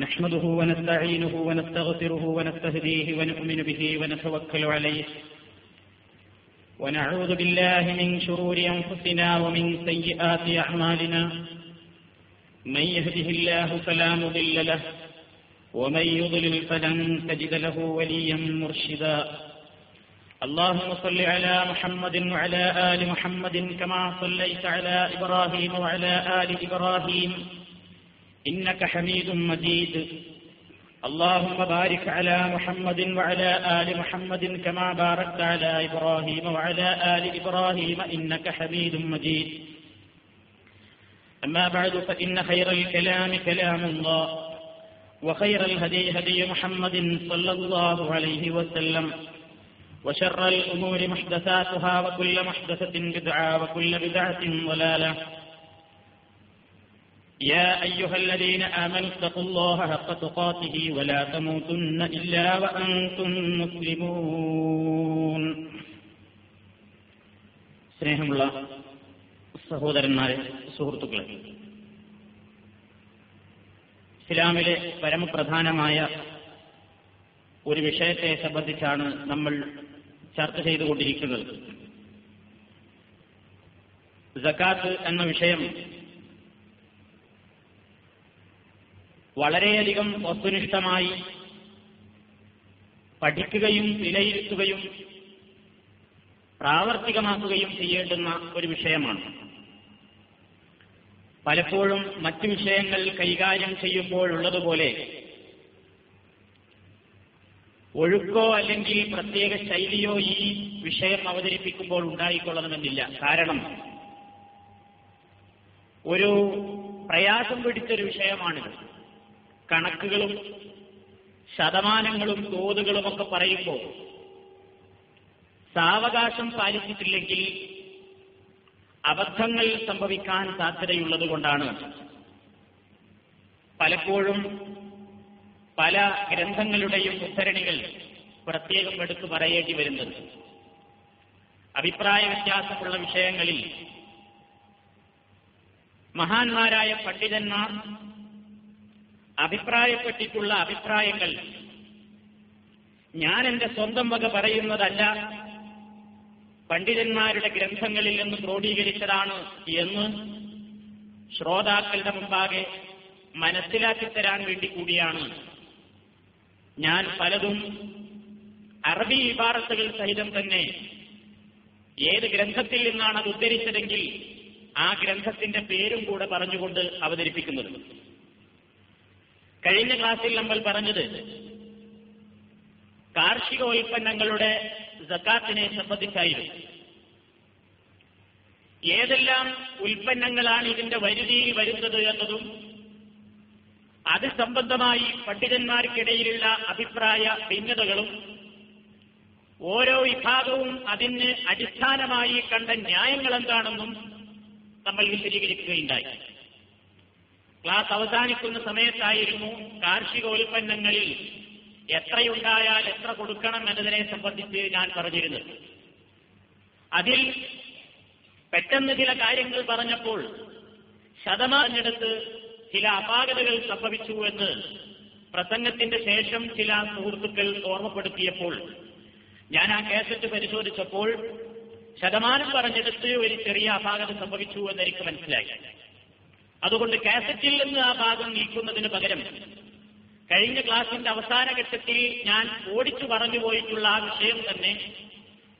Speaker 1: نحمده ونستعينه ونستغفره ونستهديه ونؤمن به ونتوكل عليه. ونعوذ بالله من شرور أنفسنا ومن سيئات أعمالنا. من يهده الله فلا مضل له ومن يضلل فلن تجد له وليا مرشدا. اللهم صل على محمد وعلى آل محمد كما صليت على إبراهيم وعلى آل إبراهيم إنك حميد مجيد. اللهم بارك على محمد وعلى آل محمد كما باركت على إبراهيم وعلى آل إبراهيم إنك حميد مجيد. أما بعد فإن خير الكلام كلام الله وخير الهدي هدي محمد صلى الله عليه وسلم وشر الأمور محدثاتها وكل محدثة بدعة وكل بدعة ضلالة. يا أيها الذين آمنوا اتقوا الله حق تقاته ولا تموتن إلا وأنتم مسلمون സ്നേഹമുള്ള സഹോദരന്മാരെ സുഹൃത്തുക്കളെ ഇസ്ലാമിലെ പരമപ്രധാനമായ ഒരു വിഷയത്തെ സംബന്ധിച്ചാണ് നമ്മൾ ചർച്ച ചെയ്തുകൊണ്ടിരിക്കുന്നത് ജക്കാത്ത് എന്ന വിഷയം വളരെയധികം വസ്തുനിഷ്ഠമായി പഠിക്കുകയും വിലയിരുത്തുകയും പ്രാവർത്തികമാക്കുകയും ചെയ്യേണ്ടുന്ന ഒരു വിഷയമാണ്. പലപ്പോഴും മറ്റു വിഷയങ്ങൾ കൈകാര്യം ചെയ്യുമ്പോഴുള്ളതുപോലെ ഒഴുക്കോ അല്ലെങ്കിൽ പ്രത്യേക ശൈലിയോ ഈ വിഷയം അവതരിപ്പിക്കുമ്പോൾ ഉണ്ടായിക്കൊള്ളണമെന്നില്ല. കാരണം ഒരു പ്രയാസം പിടിച്ചൊരു വിഷയമാണിത്. കണക്കുകളും ശതമാനങ്ങളും തോതുകളുമൊക്കെ പറയുമ്പോൾ സാവകാശം പാലിച്ചിട്ടില്ലെങ്കിൽ അബദ്ധങ്ങൾ സംഭവിക്കാൻ സാധ്യതയുള്ളത് കൊണ്ടാണ്. പലപ്പോഴും പല ഗ്രന്ഥങ്ങളുടെയും ഉദ്ധരണികൾ പ്രത്യേകം എടുത്തു പറയേണ്ടി വരുന്നത്. അഭിപ്രായ വ്യത്യാസമുള്ള വിഷയങ്ങളിൽ മഹാന്മാരായ പണ്ഡിതന്മാർ അഭിപ്രായപ്പെട്ടിട്ടുള്ള അഭിപ്രായങ്ങൾ. ഞാൻ എന്റെ സ്വന്തം വക പറയുന്നതല്ല. പണ്ഡിതന്മാരുടെ ഗ്രന്ഥങ്ങളിൽ നിന്ന് ക്രോഡീകരിച്ചതാണ് എന്ന് ശ്രോതാക്കളുടെ മുമ്പാകെ മനസ്സിലാക്കി തരാൻ വേണ്ടി കൂടിയാണ്. ഞാൻ പലതും അറബി ഇബാറത്തുകൾ സഹിതം തന്നെ ഏത് ഗ്രന്ഥത്തിൽ നിന്നാണ് അത് ഉദ്ധരിച്ചതെങ്കിൽ ആ ഗ്രന്ഥത്തിന്റെ പേരും കൂടെ പറഞ്ഞുകൊണ്ട് അവതരിപ്പിക്കുന്നത്. കഴിഞ്ഞ ക്ലാസ്സിൽ നമ്മൾ പറഞ്ഞത് കാർഷിക ഉൽപ്പന്നങ്ങളുടെ ജക്കാത്തിനെ സംബന്ധിച്ചായിരുന്നു. ഏതെല്ലാം ഉൽപ്പന്നങ്ങളാണ് ഇതിന്റെ വരുതിയിൽ വരുന്നത് എന്നതും അത് സംബന്ധമായി പണ്ഡിതന്മാർക്കിടയിലുള്ള അഭിപ്രായ ഭിന്നതകളും ഓരോ വിഭാഗവും അതിന് അടിസ്ഥാനമായി കണ്ട ന്യായങ്ങൾ എന്താണെന്നും നമ്മൾ വിശദീകരിക്കുകയുണ്ടായി. ക്ലാസ് അവസാനിക്കുന്ന സമയത്തായിരുന്നു കാർഷിക ഉൽപ്പന്നങ്ങളിൽ എത്രയുണ്ടായാൽ എത്ര കൊടുക്കണം എന്നതിനെ സംബന്ധിച്ച് ഞാൻ പറഞ്ഞിരുന്നത്. അതിൽ പെട്ടെന്ന് ചില കാര്യങ്ങൾ പറഞ്ഞപ്പോൾ ശതമാനെടുത്ത് ചില അപാകതകൾ സംഭവിച്ചു എന്ന് പ്രസംഗത്തിന്റെ ശേഷം ചില സുഹൃത്തുക്കൾ ഓർമ്മപ്പെടുത്തിയപ്പോൾ ഞാൻ ആ കേസറ്റ് പരിശോധിച്ചപ്പോൾ ശതമാനം പറഞ്ഞെടുത്ത് ഒരു ചെറിയ അപാകത സംഭവിച്ചു എന്ന് എനിക്ക് മനസ്സിലായി. അതുകൊണ്ട് കാസറ്റിൽ നിന്ന് ആ ഭാഗം നീക്കുന്നതിന് പകരം കഴിഞ്ഞ ക്ലാസിന്റെ അവസാന ഘട്ടത്തിൽ ഞാൻ ഓടിച്ചു പറഞ്ഞു പോയിട്ടുള്ള ആ വിഷയം തന്നെ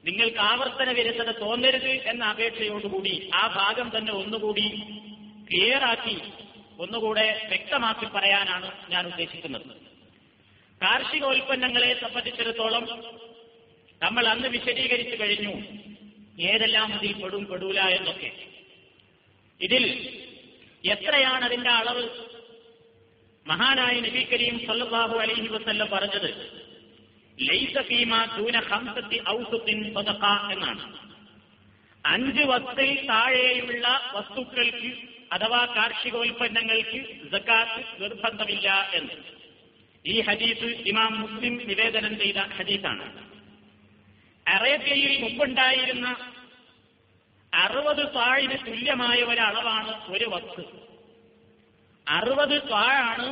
Speaker 1: നിങ്ങൾക്ക് ആവർത്തന വിരസത തോന്നരുത് എന്ന അപേക്ഷയോടുകൂടി ആ ഭാഗം തന്നെ ഒന്നുകൂടി ക്ലിയറാക്കി ഒന്നുകൂടെ വ്യക്തമാക്കി പറയാനാണ് ഞാൻ ഉദ്ദേശിക്കുന്നത്. കാർഷിക ഉൽപ്പന്നങ്ങളെ സംബന്ധിച്ചിടത്തോളം നമ്മൾ അന്ന് വിശദീകരിച്ചു കഴിഞ്ഞു ഏതെല്ലാം അതിൽ പെടും പെടൂല എന്നൊക്കെ. ഇതിൽ എത്രയാണ് അതിന്റെ അളവ്? മഹാനായ നബി കരീം സല്ലാഹു അലൈഹി വസല്ലം പറഞ്ഞത് എന്നാണ്. അഞ്ച് വസ്തു താഴെയുള്ള വസ്തുക്കൾക്ക് അഥവാ കാർഷികോൽപ്പന്നങ്ങൾക്ക് ജക്കാത്ത് നിർബന്ധമില്ല എന്ന്. ഈ ഹദീസ് ഇമാം മുസ്ലിം നിവേദനം ചെയ്ത ഹദീസാണ്. അറേബ്യയിൽ മുമ്പുണ്ടായിരുന്ന അറുപത് താഴിന് തുല്യമായ ഒരളവാണ് ഒരു വസ്തു അറുപത് താഴാണ്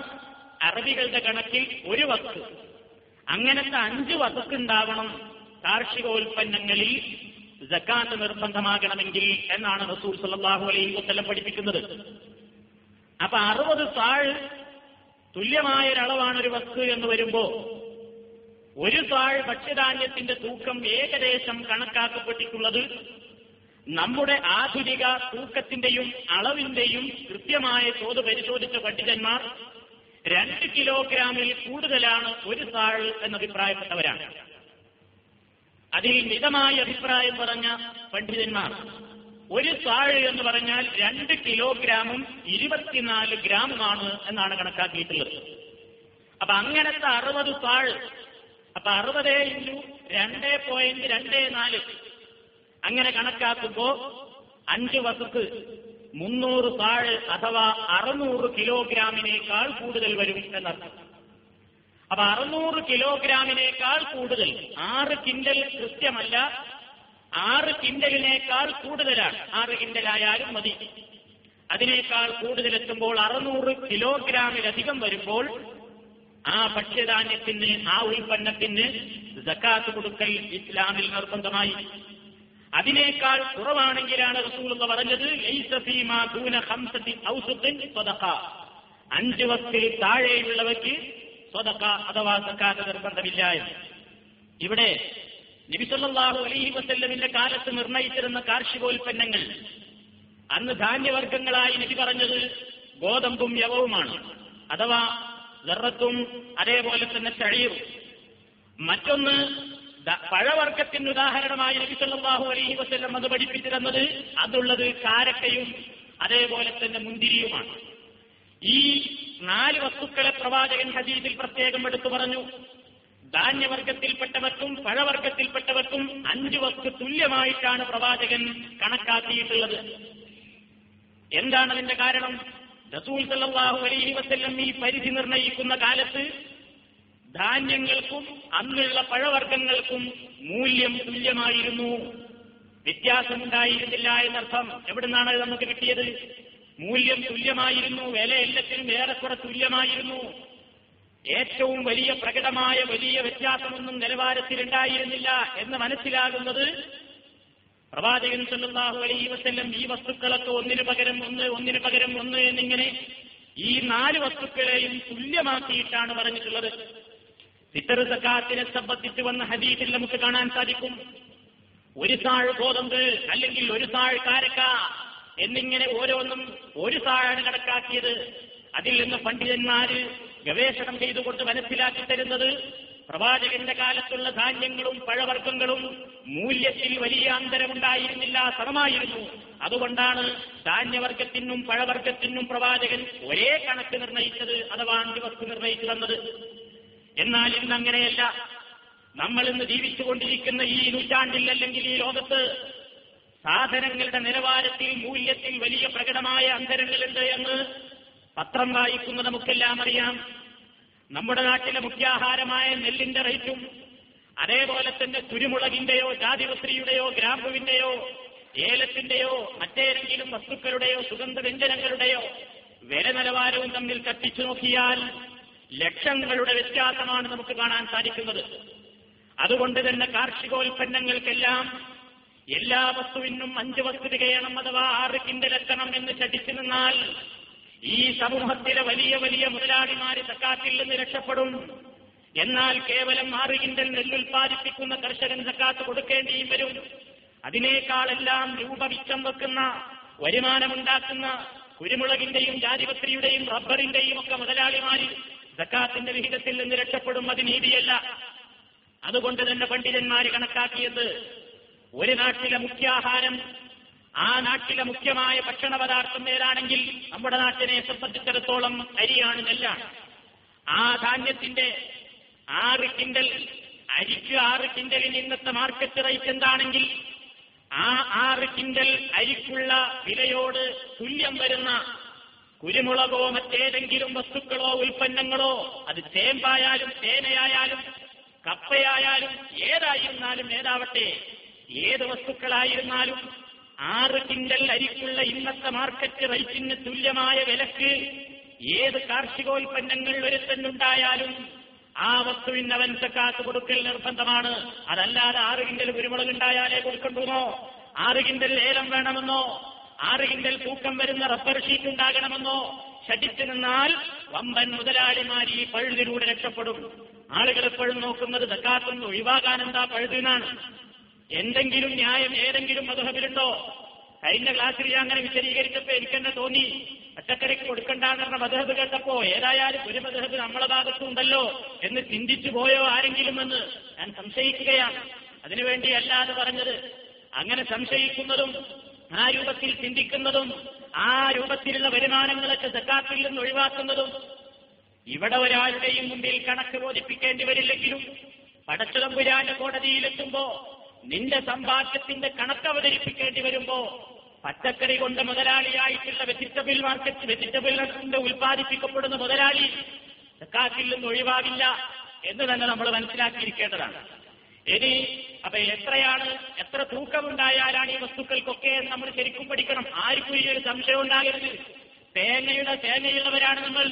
Speaker 1: അറബികളുടെ കണക്കിൽ ഒരു വസ്തു അങ്ങനത്തെ അഞ്ച് വസ്തുണ്ടാവണം കാർഷികോൽപ്പന്നങ്ങളിൽ ജക്കാത്ത് നിർബന്ധമാകണമെങ്കിൽ എന്നാണ് റസൂൽ സല്ലല്ലാഹു അലൈഹി വസല്ലം പഠിപ്പിക്കുന്നത്. അപ്പൊ അറുപത് താഴ് തുല്യമായ ഒരളവാണ് ഒരു വസ്തു എന്ന് വരുമ്പോ ഒരു താഴ് ഭക്ഷ്യധാന്യത്തിന്റെ തൂക്കം ഏകദേശം കണക്കാക്കപ്പെട്ടിട്ടുള്ളത് നമ്മുടെ ആധുനിക തൂക്കത്തിന്റെയും അളവിന്റെയും കൃത്യമായ തോത് പരിശോധിച്ച പണ്ഡിതന്മാർ രണ്ട് കിലോഗ്രാമിൽ കൂടുതലാണ് ഒരു താൾ എന്നഭിപ്രായപ്പെട്ടവരാണ്. അതിൽ മിതമായ അഭിപ്രായം പറഞ്ഞ പണ്ഡിതന്മാർ ഒരു താഴ് എന്ന് പറഞ്ഞാൽ രണ്ട് കിലോഗ്രാമും ഇരുപത്തിനാല് ഗ്രാമുമാണ് എന്നാണ് കണക്കാക്കിയിട്ടുള്ളത്. അപ്പൊ അങ്ങനത്തെ അറുപത് താഴ് അപ്പൊ അറുപത് ഇന്റു രണ്ടേ പോയിന്റ് രണ്ടേ നാല് അങ്ങനെ കണക്കാക്കുമ്പോ അഞ്ച് വസത്ത് മുന്നൂറ് താഴ് അഥവാ അറുന്നൂറ് കിലോഗ്രാമിനേക്കാൾ കൂടുതൽ വരും എന്നർത്ഥം. അപ്പൊ അറുന്നൂറ് കിലോഗ്രാമിനേക്കാൾ കൂടുതൽ ആറ് കിൻഡൽ കൃത്യമല്ല ആറ് കിൻഡലിനേക്കാൾ കൂടുതലാണ്. ആറ് കിൻഡലായാലും മതി. അതിനേക്കാൾ കൂടുതൽ കൂടുതലെത്തുമ്പോൾ അറുന്നൂറ് കിലോഗ്രാമിലധികം വരുമ്പോൾ ആ ഭക്ഷ്യധാന്യത്തിന് ആ ഉൽപ്പന്നത്തിന് ജക്കാത്ത് കൊടുക്കൽ ഇസ്ലാമിൽ നിർബന്ധമായി. അതിനേക്കാൾ കുറവാണെങ്കിലാണ് റസൂൽ എന്ന് പറഞ്ഞത് അഞ്ചു വസ്തിൽ താഴെയുള്ളവയ്ക്ക് സ്വതക്ക അഥവാ സക്കാത്ത നിർബന്ധമില്ല എന്ന്. ഇവിടെ നബിസല്ലാഹു അലഹി വസല്ലമിന്റെ കാലത്ത് നിർണയിച്ചിരുന്ന കാർഷികോൽപ്പന്നങ്ങൾ അന്ന് ധാന്യവർഗങ്ങളായി നബി പറഞ്ഞത് ഗോതമ്പും യവവുമാണ്. അഥവാ ദറത്തും അതേപോലെ തന്നെ ചഴിയും മറ്റൊന്ന് പഴവർഗത്തിന് ഉദാഹരണമായി നബി സല്ലല്ലാഹു അലൈഹി വസ്ല്ലം അത് പഠിപ്പിച്ചു തന്നത് അതുള്ളത് കാരക്കയും അതേപോലെ തന്നെ മുന്തിരിയുമാണ്. ഈ നാല് വസ്തുക്കളെ പ്രവാചകൻ ഹദീസിൽ പ്രത്യേകം എടുത്തു പറഞ്ഞു. ധാന്യവർഗത്തിൽപ്പെട്ടവർക്കും പഴവർഗത്തിൽപ്പെട്ടവർക്കും അഞ്ച് വസ്തു തുല്യമായിട്ടാണ് പ്രവാചകൻ കണക്കാക്കിയിട്ടുള്ളത്. എന്താണ് അതിന്റെ കാരണം? റസൂൽ സല്ലാഹു അലൈഹി വസ്ല്ലം ഈ പരിധി നിർണയിക്കുന്ന കാലത്ത് ധാന്യങ്ങൾക്കും അന്നുള്ള പഴവർഗങ്ങൾക്കും മൂല്യം തുല്യമായിരുന്നു. വ്യത്യാസമുണ്ടായിരുന്നില്ല എന്നർത്ഥം. എവിടുന്നാണ് അത് നമുക്ക് കിട്ടിയത്? മൂല്യം തുല്യമായിരുന്നു. വില എല്ലാത്തിനും ഏറെക്കുറെ തുല്യമായിരുന്നു. ഏറ്റവും വലിയ പ്രകടമായ വലിയ വ്യത്യാസമൊന്നും നിലവാരത്തിലുണ്ടായിരുന്നില്ല എന്ന് മനസ്സിലാകുന്നത് പ്രവാചകൻ സല്ലല്ലാഹു അലൈഹി വസല്ലം ഈ വസ്തുക്കളൊക്കെ ഒന്നിനു പകരം ഒന്ന് ഒന്നിനു പകരം ഒന്ന് എന്നിങ്ങനെ ഈ നാല് വസ്തുക്കളെയും തുല്യമാക്കിയിട്ടാണ് പറഞ്ഞിട്ടുള്ളത്. സിത്തർ സക്കാത്തിനെ സംബന്ധിച്ച് വന്ന ഹദീസിൽ നമുക്ക് കാണാൻ സാധിക്കും. ഒരു സാഴ് ഗോതമ്പ് അല്ലെങ്കിൽ ഒരു സാഴ് കാരക്ക എന്നിങ്ങനെ ഓരോന്നും ഒരു സാഴാണ് കണക്കാക്കിയത്. അതിൽ നിന്ന് പണ്ഡിതന്മാര് ഗവേഷണം ചെയ്തുകൊണ്ട് മനസ്സിലാക്കി തരുന്നത് പ്രവാചകന്റെ കാലത്തുള്ള ധാന്യങ്ങളും പഴവർഗങ്ങളും മൂല്യത്തിൽ വലിയ അന്തരമുണ്ടായിരുന്നില്ല സമമായിരുന്നു. അതുകൊണ്ടാണ് ധാന്യവർഗത്തിനും പഴവർഗത്തിനും പ്രവാചകൻ ഒരേ കണക്ക് നിർണയിച്ചത് അഥവാ അഞ്ച് വസ്തു നിർണയിച്ചു തന്നത്. എന്നാൽ ഇന്ന് അങ്ങനെയല്ല. നമ്മൾ ഇന്ന് ജീവിച്ചുകൊണ്ടിരിക്കുന്ന ഈ നൂറ്റാണ്ടിൽ അല്ലെങ്കിൽ ഈ ലോകത്ത് സാധനങ്ങളുടെ നിലവാരത്തിൽ മൂല്യത്തിൽ വലിയ പ്രകടമായ അന്തരങ്ങളുണ്ട് എന്ന് പത്രം വായിക്കുന്ന നമുക്കെല്ലാം അറിയാം. നമ്മുടെ നാട്ടിലെ മുഖ്യാഹാരമായ നെല്ലിന്റെ റേറ്റും അതേപോലെ തന്നെ കുരുമുളകിന്റെയോ ജാതിപത്രിയുടെയോ ഗ്രാമ്പുവിന്റെയോ ഏലത്തിന്റെയോ മറ്റേതെങ്കിലും വസ്തുക്കളുടെയോ സുഗന്ധവ്യഞ്ജനങ്ങളുടെയോ വില നിലവാരവും തമ്മിൽ കത്തിച്ചു നോക്കിയാൽ ലക്ഷങ്ങളുടെ വ്യത്യാസമാണ് നമുക്ക് കാണാൻ സാധിക്കുന്നത്. അതുകൊണ്ട് തന്നെ കാർഷികോൽപ്പന്നങ്ങൾക്കെല്ലാം എല്ലാ വസ്തുവിനും അഞ്ച് വസ്തു തികയണം അഥവാ ആറ് കിണ്ടലെത്തണം എന്ന് ചടിച്ചു നിന്നാൽ ഈ സമൂഹത്തിലെ വലിയ വലിയ മുതലാളിമാര് സക്കാത്തിൽ നിന്ന് രക്ഷപ്പെടും. എന്നാൽ കേവലം ആറ് കിണ്ടൽ നെല്ലുൽപാദിപ്പിക്കുന്ന കർഷകൻ സക്കാത്ത് കൊടുക്കേണ്ടിയും വരും. അതിനേക്കാളെല്ലാം രൂപവിച്ചം വെക്കുന്ന വരുമാനമുണ്ടാക്കുന്ന കുരുമുളകിന്റെയും ജാതിപത്രിയുടെയും റബ്ബറിന്റെയും ഒക്കെ മുതലാളിമാര് സക്കാത്തിന്റെ വിഹിതത്തിൽ നിന്ന് രക്ഷപ്പെടും അത് നീതിയല്ല. അതുകൊണ്ട് തന്നെ പണ്ഡിതന്മാര് കണക്കാക്കിയത് ഒരു നാട്ടിലെ മുഖ്യാഹാരം ആ നാട്ടിലെ മുഖ്യമായ ഭക്ഷണ പദാർത്ഥം ഏതാണെങ്കിൽ നമ്മുടെ നാട്ടിനെ സംബന്ധിച്ചിടത്തോളം അരിയാണ് നെല്ലാണ്. ആ ധാന്യത്തിന്റെ ആറ് കിൻഡൽ അരിക്ക് ആറ് കിൻഡലിന് ഇന്നത്തെ മാർക്കറ്റ് റേറ്റ് എന്താണെങ്കിൽ ആ ആറ് കിൻഡൽ അരിക്കുള്ള വിലയോട് തുല്യം വരുന്ന കുരുമുളകോ മറ്റേതെങ്കിലും വസ്തുക്കളോ ഉൽപ്പന്നങ്ങളോ അത് തേമ്പായാലും തേനയായാലും കപ്പയായാലും ഏതായിരുന്നാലും ഏതാവട്ടെ ഏത് വസ്തുക്കളായിരുന്നാലും ആറ് കിൻഡൽ അരിക്കുള്ള ഇന്നത്തെ മാർക്കറ്റ് റേറ്റിന് തുല്യമായ വിലക്ക് ഏത് കാർഷികോൽപ്പന്നങ്ങൾ ഒരുത്തന്നുണ്ടായാലും ആ വസ്തുവിന് അവൻ സക്കാത്ത് കൊടുക്കൽ നിർബന്ധമാണ്. അതല്ലാതെ ആറ് കിൻഡൽ കുരുമുളക് ഉണ്ടായാലേ കൊടുക്കണ്ടുവോ? ആറ് കിൻഡൽ ഏലം വേണമെന്നോ? ആറ് കിൻഡൽ തൂക്കം വരുന്ന റബ്ബർ ഷീറ്റ് ഉണ്ടാകണമെന്നോ ഷടിച്ചു നിന്നാൽ വമ്പൻ മുതലാളിമാർ ഈ പഴുതിലൂടെ രക്ഷപ്പെടും. ആളുകൾ എപ്പോഴും നോക്കുന്നത് സക്കാത്തൊന്ന് ഒഴിവാകാൻ എന്താ പഴുതിനാണ് എന്തെങ്കിലും ന്യായം ഏതെങ്കിലും മധുഹബിലുണ്ടോ? കഴിഞ്ഞ ക്ലാസ്സിൽ ഞാൻ അങ്ങനെ വിശദീകരിച്ചപ്പോ എനിക്കെന്നെ തോന്നി പച്ചക്കറിക്ക് കൊടുക്കണ്ടെന്ന മധുഹബ് കേട്ടപ്പോ ഏതായാലും ഒരു മധുഹബ് നമ്മളെ ഭാഗത്തുണ്ടല്ലോ എന്ന് ചിന്തിച്ചു പോയോ ആരെങ്കിലും എന്ന് ഞാൻ സംശയിക്കുകയാണ്. അതിനുവേണ്ടി അല്ലാതെ പറഞ്ഞത് അങ്ങനെ സംശയിക്കുന്നതും ആ രൂപത്തിൽ ചിന്തിക്കുന്നതും ആ രൂപത്തിലുള്ള വരുമാനങ്ങളൊക്കെ സക്കാത്തിൽ നിന്ന് ഒഴിവാക്കുന്നതും ഇവിടെ ഒരാളുടെയും മുമ്പിൽ കണക്ക് ബോധിപ്പിക്കേണ്ടി വരില്ലെങ്കിലും പടച്ചുതമ്പുരാന്റെ കോടതിയിലെത്തുമ്പോ നിന്റെ സമ്പാദ്യത്തിന്റെ കണക്ക് അവതരിപ്പിക്കേണ്ടി വരുമ്പോ പച്ചക്കറി കൊണ്ട് മുതലാളിയായിട്ടുള്ള വെജിറ്റബിൾ മാർക്കറ്റ് വെജിറ്റബിൾ കൊണ്ട് ഉൽപ്പാദിപ്പിക്കപ്പെടുന്ന മുതലാളി സക്കാത്തിൽ നിന്ന് ഒഴിവാകില്ല എന്ന് തന്നെ നമ്മൾ മനസ്സിലാക്കിയിരിക്കേണ്ടതാണ്. ഇനി അപ്പൊ എത്രയാണ് എത്ര തൂക്കമുണ്ടായാലാണ് ഈ വസ്തുക്കൾക്കൊക്കെ നമ്മൾ ശരിക്കും പഠിക്കണം? ആർക്കും ഈ ഒരു സംശയം ഉണ്ടാകരുത്. തേങ്ങയുടെ തേങ്ങയുള്ളവരാണ് നമ്മൾ.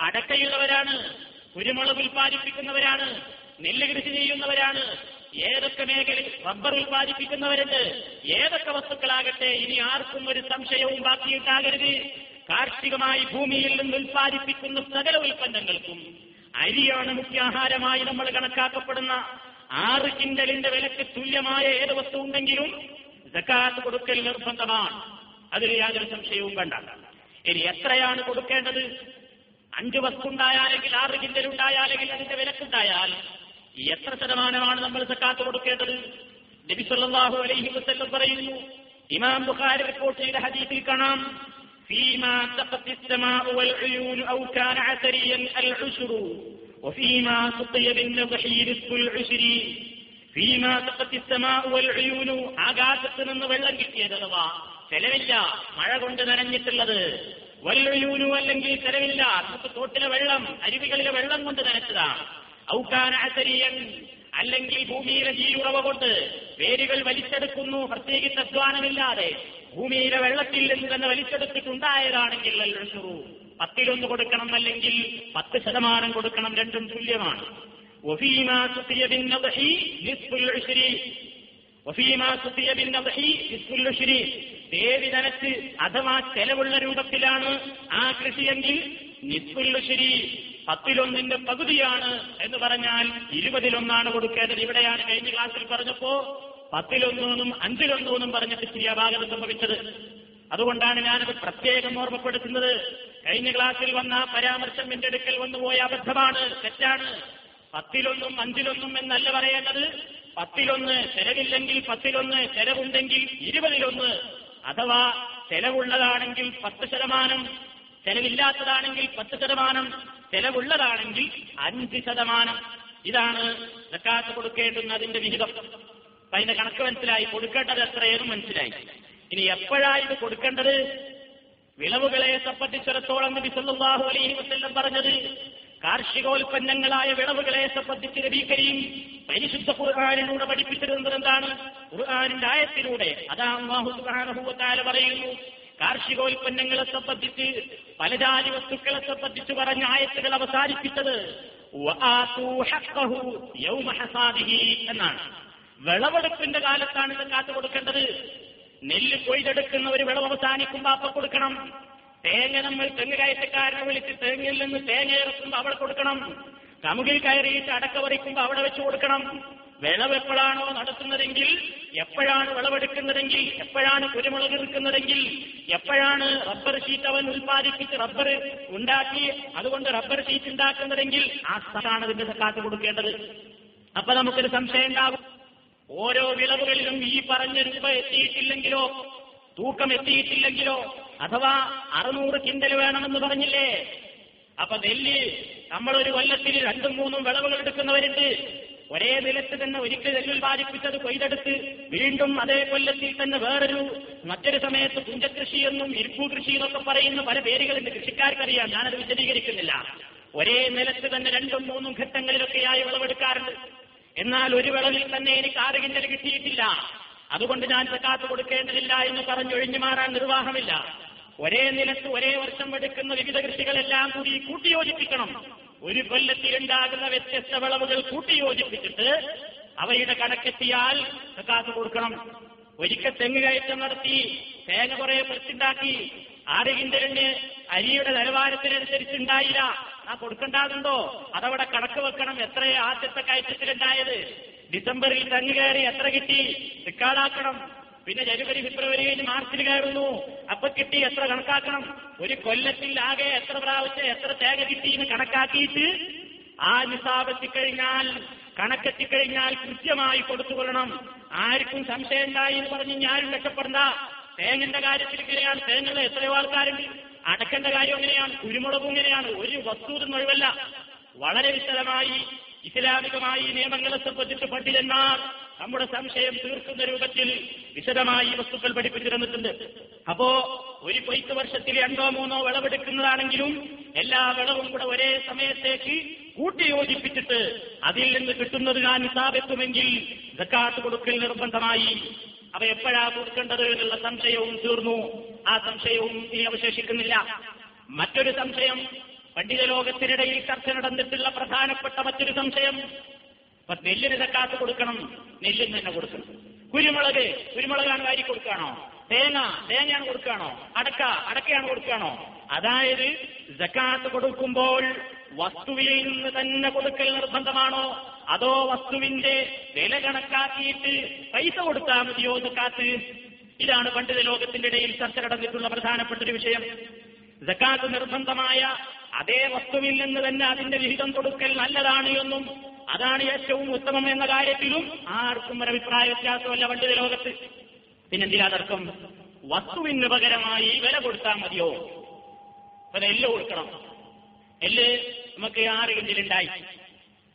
Speaker 1: അടക്കയുള്ളവരാണ്. കുരുമുളക് ഉൽപ്പാദിപ്പിക്കുന്നവരാണ്. നെല്ല് കൃഷി ചെയ്യുന്നവരാണ്. ഏതൊക്കെ മേഖലയിൽ റബ്ബർ ഉൽപ്പാദിപ്പിക്കുന്നവരുണ്ട്. ഏതൊക്കെ വസ്തുക്കളാകട്ടെ ഇനി ആർക്കും ഒരു സംശയവും ബാക്കിയുണ്ടാകരുത്. കാർഷികമായി ഭൂമിയിൽ നിന്ന് ഉൽപ്പാദിപ്പിക്കുന്ന സകല ഉൽപ്പന്നങ്ങൾക്കും അരിയാണ് മുഖ്യാഹാരമായി നമ്മൾ കണക്കാക്കപ്പെടുന്ന ആറ് കിൻഡലിന്റെ വിലക്ക് തുല്യമായ ഏത് വസ്തു ഉണ്ടെങ്കിലും ജക്കാത്ത് കൊടുക്കൽ നിർബന്ധമാണ് അതിൽ യാതൊരു സംശയവും വേണ്ട ഇനി എത്രയാണ് കൊടുക്കേണ്ടത് അഞ്ച് വസ്തു ഉണ്ടായാലെങ്കിൽ ആറ് കിൻഡൽ ഉണ്ടായാലെങ്കിൽ അതിന്റെ വിലക്കുണ്ടായാൽ എത്ര ശതമാനമാണ് നമ്മൾ സക്കാത്ത് കൊടുക്കേണ്ടത് നബി സല്ലല്ലാഹു അലൈഹി വസല്ലം പറയുന്നു ഇമാം ബുഖാരി റിപ്പോർട്ട് ചെയ്ത ഹദീസിൽ കാണാം فيما سقت السماء والعيون أو كان عثريا العشر وفيما سقي بالنضح رزق العشر فيما سقت السماء والعيون ആകാശത്ത് നിന്ന് വെള്ളം കിട്ടിയത് അഥവാ ചെലവില്ല മഴ കൊണ്ട് നനഞ്ഞിട്ടുള്ളത് വല്ലൂനു അല്ലെങ്കിൽ ചെലവില്ല നമുക്ക് തോട്ടിലെ വെള്ളം അരുവികളിലെ വെള്ളം കൊണ്ട് നനച്ചതാണ് ഔക്കാന അസരിയൻ അല്ലെങ്കിൽ ഭൂമിയിലെ ജീരുറവ കൊണ്ട് വേരുകൾ വലിച്ചെടുക്കുന്നു പ്രത്യേകിച്ച് അധ്വാനമില്ലാതെ ഭൂമിയിലെ വെള്ളത്തിൽ നിന്ന് തന്നെ വലിച്ചെടുത്തിട്ടുണ്ടായതാണെങ്കിൽ അല്ലു പത്തിലൊന്ന് കൊടുക്കണം അല്ലെങ്കിൽ പത്ത് ശതമാനം കൊടുക്കണം രണ്ടും തുല്യമാണ്. അഥവാ ചെലവുള്ള രൂപത്തിലാണ് ആ കൃഷിയെങ്കിൽ നിസ്ഫുല്ലുശ്ശിരി പത്തിലൊന്നിന്റെ പകുതിയാണ് എന്ന് പറഞ്ഞാൽ ഇരുപതിലൊന്നാണ് കൊടുക്കേണ്ടത്. ഇവിടെയാണ് കഴിഞ്ഞ ക്ലാസ്സിൽ പറഞ്ഞപ്പോ പത്തിലൊന്നൂന്നും അഞ്ചിലൊന്നൂന്നും പറഞ്ഞിട്ട് ശരിയാഭാഗം സംഭവിച്ചത്. അതുകൊണ്ടാണ് ഞാനത് പ്രത്യേകം ഓർമ്മപ്പെടുത്തുന്നത്. കഴിഞ്ഞ ക്ലാസ്സിൽ വന്ന ആ പരാമർശം എന്റെ അടുക്കൽ വന്നുപോയ അബദ്ധമാണ് തെറ്റാണ്. പത്തിലൊന്നും അഞ്ചിലൊന്നും എന്നല്ല പറയേണ്ടത്. പത്തിലൊന്ന് ചെലവില്ലെങ്കിൽ പത്തിലൊന്ന് ചെലവുണ്ടെങ്കിൽ ഇരുപതിലൊന്ന്. അഥവാ ചെലവുള്ളതാണെങ്കിൽ പത്ത് ശതമാനം ചെലവില്ലാത്തതാണെങ്കിൽ പത്ത് ശതമാനം ചെലവുള്ളതാണെങ്കിൽ അഞ്ച് ശതമാനം. ഇതാണ് സക്കാത്ത് കൊടുക്കേണ്ടുന്നതിന്റെ വിഹിതം. അതിന്റെ കണക്ക് മനസ്സിലായി. കൊടുക്കേണ്ടത് എത്രയെന്നും മനസ്സിലായി. ഇനി എപ്പോഴാണ് ഇത് കൊടുക്കേണ്ടത്? വിളവുകളെ സംബന്ധിച്ചിടത്തോളം നബി സല്ലല്ലാഹു അലൈഹി വസല്ലം പറഞ്ഞത് കാർഷികോൽപ്പന്നങ്ങളായ വിളവുകളെ സംബന്ധിച്ച് നബി കരീം പരിശുദ്ധ ഖുർആാനിലൂടെ പഠിപ്പിച്ചിരുന്നത് എന്താണ്? ഖുർആാനിന്റെ ആയത്തിലൂടെ. അതാ വ തആല പറയുന്നു കാർഷികോൽപ്പന്നങ്ങളെ സംബന്ധിച്ച് പലജാതി വസ്തുക്കളെ സംബന്ധിച്ച് പറഞ്ഞ ആയത്തുകൾ അവസാനിപ്പിച്ചത് എന്നാണ്. വിളവെടുപ്പിന്റെ കാലത്താണ് ഇത് കാത്തു കൊടുക്കേണ്ടത്. നെല്ല് കൊയ്തെടുക്കുന്ന ഒരു വിളവ് അവസാനിക്കുമ്പോൾ അപ്പൊ കൊടുക്കണം. തേങ്ങ നമ്മൾ തെങ്ങ് കയറ്റക്കാരനെ വിളിച്ച് തേങ്ങയിൽ നിന്ന് തേങ്ങ ഇറക്കുമ്പോൾ അവിടെ കൊടുക്കണം. കമുകിൽ കയറിയിട്ട് അടക്ക പറിക്കുമ്പോൾ അവിടെ വെച്ച് കൊടുക്കണം. വിളവ് എപ്പോഴാണോ നടത്തുന്നതെങ്കിൽ എപ്പോഴാണ് വിളവെടുക്കുന്നതെങ്കിൽ എപ്പോഴാണ് കുരുമുളക് എടുക്കുന്നതെങ്കിൽ എപ്പോഴാണ് റബ്ബർ ഷീറ്റ് അവൻ ഉൽപ്പാദിപ്പിച്ച് റബ്ബർ ഉണ്ടാക്കി അതുകൊണ്ട് റബ്ബർ ഷീറ്റ് ഉണ്ടാക്കുന്നതെങ്കിൽ ആ സ്ഥലമാണ് അതിന്റെ കാത്തു കൊടുക്കേണ്ടത്. അപ്പൊ നമുക്കൊരു സംശയം ഉണ്ടാകും ഓരോ വിളവുകളിലും ഈ പറഞ്ഞ രൂപ എത്തിയിട്ടില്ലെങ്കിലോ തൂക്കം എത്തിയിട്ടില്ലെങ്കിലോ അഥവാ അറുന്നൂറ് കിണ്ടൽ വേണമെന്ന് പറഞ്ഞില്ലേ? അപ്പൊ നെല്ല് നമ്മളൊരു കൊല്ലത്തിൽ രണ്ടും മൂന്നും വിളവുകൾ എടുക്കുന്നവരുണ്ട്. ഒരേ നിലത്ത് തന്നെ ഒരിക്കൽ നെല്ല് ഉൽപാദിപ്പിച്ചത് കൊയ്തെടുത്ത് വീണ്ടും അതേ കൊല്ലത്തിൽ തന്നെ വേറൊരു മറ്റൊരു സമയത്ത് പുഞ്ചകൃഷി എന്നും ഇരിപ്പു കൃഷി എന്നൊക്കെ പറയുന്ന പല പേരുകളുണ്ട്. കൃഷിക്കാർക്കറിയാം. ഞാനത് വിശദീകരിക്കുന്നില്ല. ഒരേ നിലത്ത് തന്നെ രണ്ടും മൂന്നും ഘട്ടങ്ങളിലൊക്കെയായി വിളവെടുക്കാറുണ്ട്. എന്നാൽ ഒരു വിളവിൽ തന്നെ എനിക്ക് കിണ്ടൽ കിട്ടിയിട്ടില്ല. അതുകൊണ്ട് ഞാൻ സക്കാത്ത് കൊടുക്കേണ്ടതില്ല എന്ന് പറഞ്ഞൊഴിഞ്ഞു മാറാൻ നിർവാഹമില്ല. ഒരേ നിലത്ത് ഒരേ വർഷം എടുക്കുന്ന വിവിധ കൃഷികളെല്ലാം കൂടി കൂട്ടിയോജിപ്പിക്കണം. ഒരു കൊല്ലത്തിലുണ്ടാകുന്ന വ്യത്യസ്ത വിളവുകൾ കൂട്ടിയോജിപ്പിച്ചിട്ട് അവയുടെ കണക്കെത്തിയാൽ സക്കാത്ത് കൊടുക്കണം. ഒരിക്കൽ തെങ്ങ് കയറ്റം നടത്തി തേങ്ങ കുറെ പറിച്ചുണ്ടാക്കി ആരെങ്കിലും അരിയുടെ നിലവാരത്തിനനുസരിച്ചുണ്ടായില്ല ആ കൊടുക്കണ്ടാകുണ്ടോ അതവിടെ കണക്ക് വെക്കണം. എത്ര ആദ്യത്തെ കയറ്റത്തിലുണ്ടായത്? ഡിസംബറിൽ തങ്ങി കയറി എത്ര കിട്ടി? റെക്കാർഡാക്കണം. പിന്നെ ജനുവരി ഫെബ്രുവരി കഴിഞ്ഞ് മാർച്ചിൽ കയറുന്നു. അപ്പൊ കിട്ടി എത്ര കണക്കാക്കണം? ഒരു കൊല്ലത്തിൽ ആകെ എത്ര പ്രാവശ്യം എത്ര തേങ്ങ കിട്ടി എന്ന് കണക്കാക്കിയിട്ട് ആ നിസാബെത്തിക്കഴിഞ്ഞാൽ കണക്കെത്തിക്കഴിഞ്ഞാൽ കൃത്യമായി കൊടുത്തുകൊള്ളണം. ആർക്കും സംശയം ഉണ്ടായി എന്ന് പറഞ്ഞ് ഞാനും രക്ഷപ്പെടണ്ട. തേങ്ങന്റെ കാര്യത്തിൽ ഇങ്ങനെയാണ് തേങ്ങകൾ എത്രയോ ആൾക്കാരുണ്ട്. അടക്കന്റെ കാര്യം എങ്ങനെയാണ് കുരുമുളകും ഇങ്ങനെയാണ്. ഒരു വസ്തുതും ഒഴിവല്ല. വളരെ വിശദമായി ഇസ്ലാമികമായി നിയമങ്ങളെ സംബന്ധിച്ച് പണ്ഡിതന്മാർ നമ്മുടെ സംശയം തീർക്കുന്ന രൂപത്തിൽ വിശദമായി വസ്തുക്കൾ പഠിപ്പിച്ചു തന്നിട്ടുണ്ട്. അപ്പോ ഒരു കൊയ്ത്ത് വർഷത്തിൽ രണ്ടോ മൂന്നോ വിളവെടുക്കുന്നതാണെങ്കിലും എല്ലാ വിളവും കൂടെ ഒരേ സമയത്തേക്ക് കൂട്ടിയോജിപ്പിച്ചിട്ട് അതിൽ നിന്ന് കിട്ടുന്നത് ഞാൻ സ്ഥാപിക്കുമെങ്കിൽ ജക്കാത്ത് കൊടുക്കൽ നിർബന്ധമായി. അവ എപ്പോഴാ കൊടുക്കേണ്ടത് എന്നുള്ള സംശയവും തീർന്നു. ആ സംശയവും ഇനി അവശേഷിക്കുന്നില്ല. മറ്റൊരു സംശയം പണ്ഡിത ലോകത്തിനിടയിൽ ചർച്ച നടന്നിട്ടുള്ള പ്രധാനപ്പെട്ട മറ്റൊരു സംശയം ഇപ്പൊ നെല്ലിന് തക്കാത്ത് കൊടുക്കണം നെല്ലിന് തന്നെ കൊടുക്കണം. കുരുമുളക് കുരുമുളകാണ് വാരി കൊടുക്കുകയാണോ തേങ്ങ തേങ്ങയാണ് കൊടുക്കുകയാണോ അടക്ക അടക്കയാണ് കൊടുക്കുകയാണോ അതായത് ജക്കാത്ത് കൊടുക്കുമ്പോൾ വസ്തുവിൽ നിന്ന് തന്നെ കൊടുക്കൽ നിർബന്ധമാണോ? അതോ വസ്തുവിന്റെ വില കണക്കാക്കിയിട്ട് പൈസ കൊടുത്താൽ മതിയോ ജക്കാത്ത് ഇതാണ് പണ്ഡിത ലോകത്തിന്റെ ഇടയിൽ ചർച്ച നടന്നിട്ടുള്ള പ്രധാനപ്പെട്ട ഒരു വിഷയം. ജക്കാത്ത് നിർബന്ധമായ അതേ വസ്തുവിൽ നിന്ന് തന്നെ അതിന്റെ വിഹിതം കൊടുക്കൽ നല്ലതാണ് എന്നും അതാണ് ഏറ്റവും ഉത്തമം എന്ന കാര്യത്തിലും ആർക്കും ഒരു അഭിപ്രായ വ്യത്യാസമല്ല പണ്ഡിത ലോകത്ത്. പിന്നെന്തിനാ തർക്കം? വസ്തുവിന് പകരമായി വില കൊടുത്താൽ മതിയോ? നെല്ല് കൊടുക്കണം. നെല്ല് നമുക്ക് ആറ് കിഞ്ചിലുണ്ടായി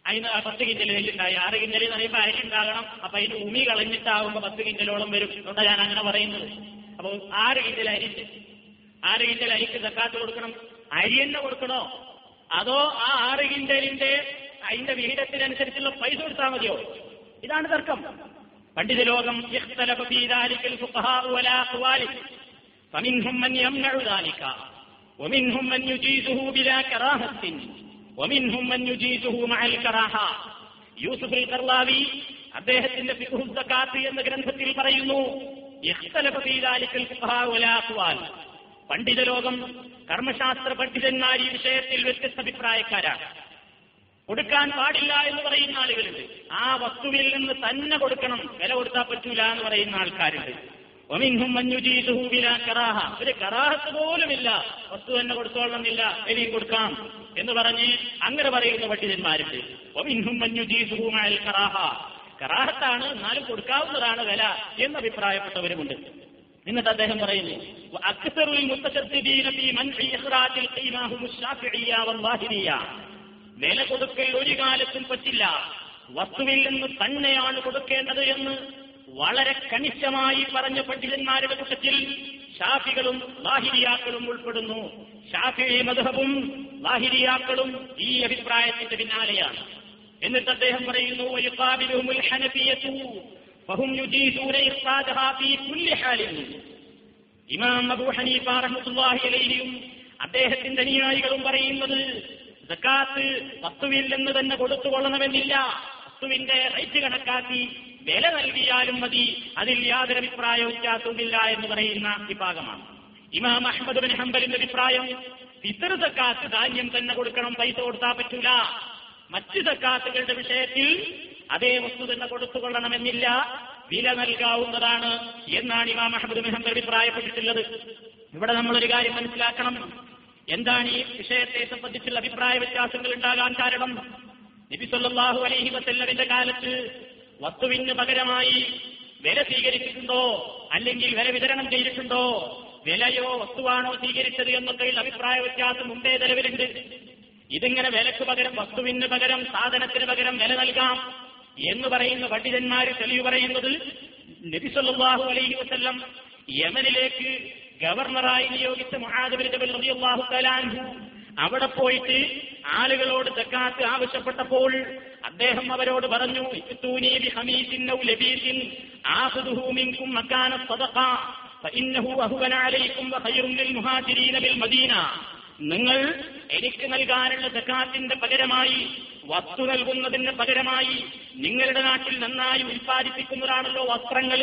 Speaker 1: അതിന് ആ പത്ത് കിഞ്ചൽ നെല്ലുണ്ടായി ആറ് കിഞ്ചൽ എന്ന് പറയുമ്പോൾ അരിണ്ടാകണം അപ്പൊ അതിന് ഉമി കളഞ്ഞിട്ടാവുമ്പോ പത്ത് കിഞ്ചലോളം വരും അതുകൊണ്ടാണ് ഞാൻ അങ്ങനെ പറയുന്നത് അപ്പൊ ആറ് കിഞ്ചൽ അരിണ്ട് ആറ് കിഞ്ചൽ അരിക്ക് തക്കാത്ത് കൊടുക്കണം അരി തന്നെ കൊടുക്കണോ അതോ ആ ആറ് കിഞ്ചലിന്റെ അതിന്റെ വിഹിതത്തിനനുസരിച്ചുള്ള പൈസ കൊടുത്താൽ മതിയോ ഇതാണ് തർക്കം പണ്ഡിത ലോകം اختلف في ذلك الفقهاء ولا أقوال فمنهم من يمنع ذلك ومنهم من يجيزه بلا كراهة യൂസുഫ് കർലാവി അദ്ദേഹത്തിന്റെ ഫിഖുസ്സക്കാത്ത് എന്ന ഗ്രന്ഥത്തിൽ പറയുന്നു പണ്ഡിത ലോകം കർമ്മശാസ്ത്ര പണ്ഡിതന്മാർ ഈ വിഷയത്തിൽ വ്യത്യസ്ത അഭിപ്രായക്കാരാണ്. കൊടുക്കാൻ പാടില്ല എന്ന് പറയുന്ന ആളുകളുണ്ട്. ആ വസ്തുവിൽ നിന്ന് തന്നെ കൊടുക്കണം വില കൊടുത്താൽ പറ്റൂല എന്ന് പറയുന്ന ആൾക്കാരുണ്ട്. ഒരു കറാഹത്ത് പോലുമില്ല. വസ്തു തന്നെ കൊടുത്തോളന്നില്ല ഇനിയും കൊടുക്കാം എന്ന് പറഞ്ഞ് അങ്ങനെ പറയുന്ന പണ്ഡിതന്മാരുണ്ട്. ഒമിൻഹും മഞ്ഞുജീസുഹൂമായൽ കറാഹ കറാഹത്താണ് എന്നാലും കൊടുക്കാവുന്നതാണ് വില എന്ന് അഭിപ്രായപ്പെട്ടവരുമുണ്ട്. എന്നിട്ട് അദ്ദേഹം പറയുന്നു വില കൊടുക്കൽ ഒരു കാലത്തും പറ്റില്ല. വസ്തുവിൽ നിന്ന് തന്നെയാണ് കൊടുക്കേണ്ടത് എന്ന് വളരെ കണിശമായി പറഞ്ഞ പണ്ഡിതന്മാരുടെ കൂട്ടത്തിൽ ഷാഫികളും ലാഹിരിയാക്കളും ഉൾപ്പെടുന്നു. ഷാഫി മധുഹബും ലാഹിരിയാക്കളും ഈ അഭിപ്രായത്തിന്റെ പിന്നാലെയാണ്. എന്നിട്ട് അദ്ദേഹം പറയുന്നു ഇമാം അബൂ ഹനീഫ അദ്ദേഹത്തിന്റെ അനുയായികളും പറയുന്നത് സക്കാത്ത് വസ്തുവിൽ നിന്ന് തന്നെ കൊടുത്തുകൊള്ളണമെന്നില്ല വസ്തുവിന്റെ റേറ്റ് കണക്കാക്കി വില നൽകിയാലും മതി. അതിൽ യാതൊരു അഭിപ്രായ വ്യത്യാസവുമില്ല എന്ന് പറയുന്ന വിഭാഗമാണ് ഇമാം അഹമ്മദ് ബിൻ ഹംബലിന്റെ അഭിപ്രായം ഇത്തര സക്കാത്ത് ധാന്യം തന്നെ കൊടുക്കണം പൈസ കൊടുത്താൽ പറ്റൂല. മറ്റ് സക്കാത്തുകളുടെ വിഷയത്തിൽ അതേ വസ്തു തന്നെ കൊടുത്തുകൊള്ളണമെന്നില്ല വില നൽകാവുന്നതാണ് എന്നാണ് ഇമാം അഹമ്മദ് ബിൻ ഹംബൽ അഭിപ്രായപ്പെട്ടിട്ടുള്ളത്. ഇവിടെ നമ്മളൊരു കാര്യം മനസ്സിലാക്കണം. എന്താണ് ഈ വിഷയത്തെ സംബന്ധിച്ചുള്ള അഭിപ്രായ വ്യത്യാസങ്ങൾ ഉണ്ടാകാൻ കാരണം? നബി സല്ലല്ലാഹു അലൈഹി വസല്ലമിന്റെ കാലത്ത് വസ്തുവിന് പകരമായി വില സ്വീകരിച്ചിട്ടുണ്ടോ? അല്ലെങ്കിൽ വില വിതരണം ചെയ്തിട്ടുണ്ടോ? വിലയോ വസ്തുവാണോ സ്വീകരിച്ചത് എന്നൊക്കെയുള്ള അഭിപ്രായ വ്യത്യാസം മുമ്പേ നിലവിലുണ്ട്. ഇതിങ്ങനെ വിലക്ക് പകരം വസ്തുവിന് പകരം സാധനത്തിന് പകരം വില നൽകാം എന്ന് പറയുന്ന പണ്ഡിതന്മാർ തെളിവ് പറയുന്നത് നബിസല്ലാഹു അലൈഹി വസ്ല്ലം യമനിലേക്ക് ഗവർണറായി നിയോഗിച്ച മുഹാദബിൻ അവിടെ പോയിട്ട് ആളുകളോട് സക്കാത്ത് ആവശ്യപ്പെട്ടപ്പോൾ അദ്ദേഹം അവരോട് പറഞ്ഞു നിങ്ങൾ എനിക്ക് നൽകാനുള്ള സക്കാത്തിന്റെ പകരമായി വസ്തു നൽകുന്നതിന് പകരമായി നിങ്ങളുടെ നാട്ടിൽ നന്നായി ഉൽപ്പാദിപ്പിക്കുന്നതാണല്ലോ വസ്ത്രങ്ങൾ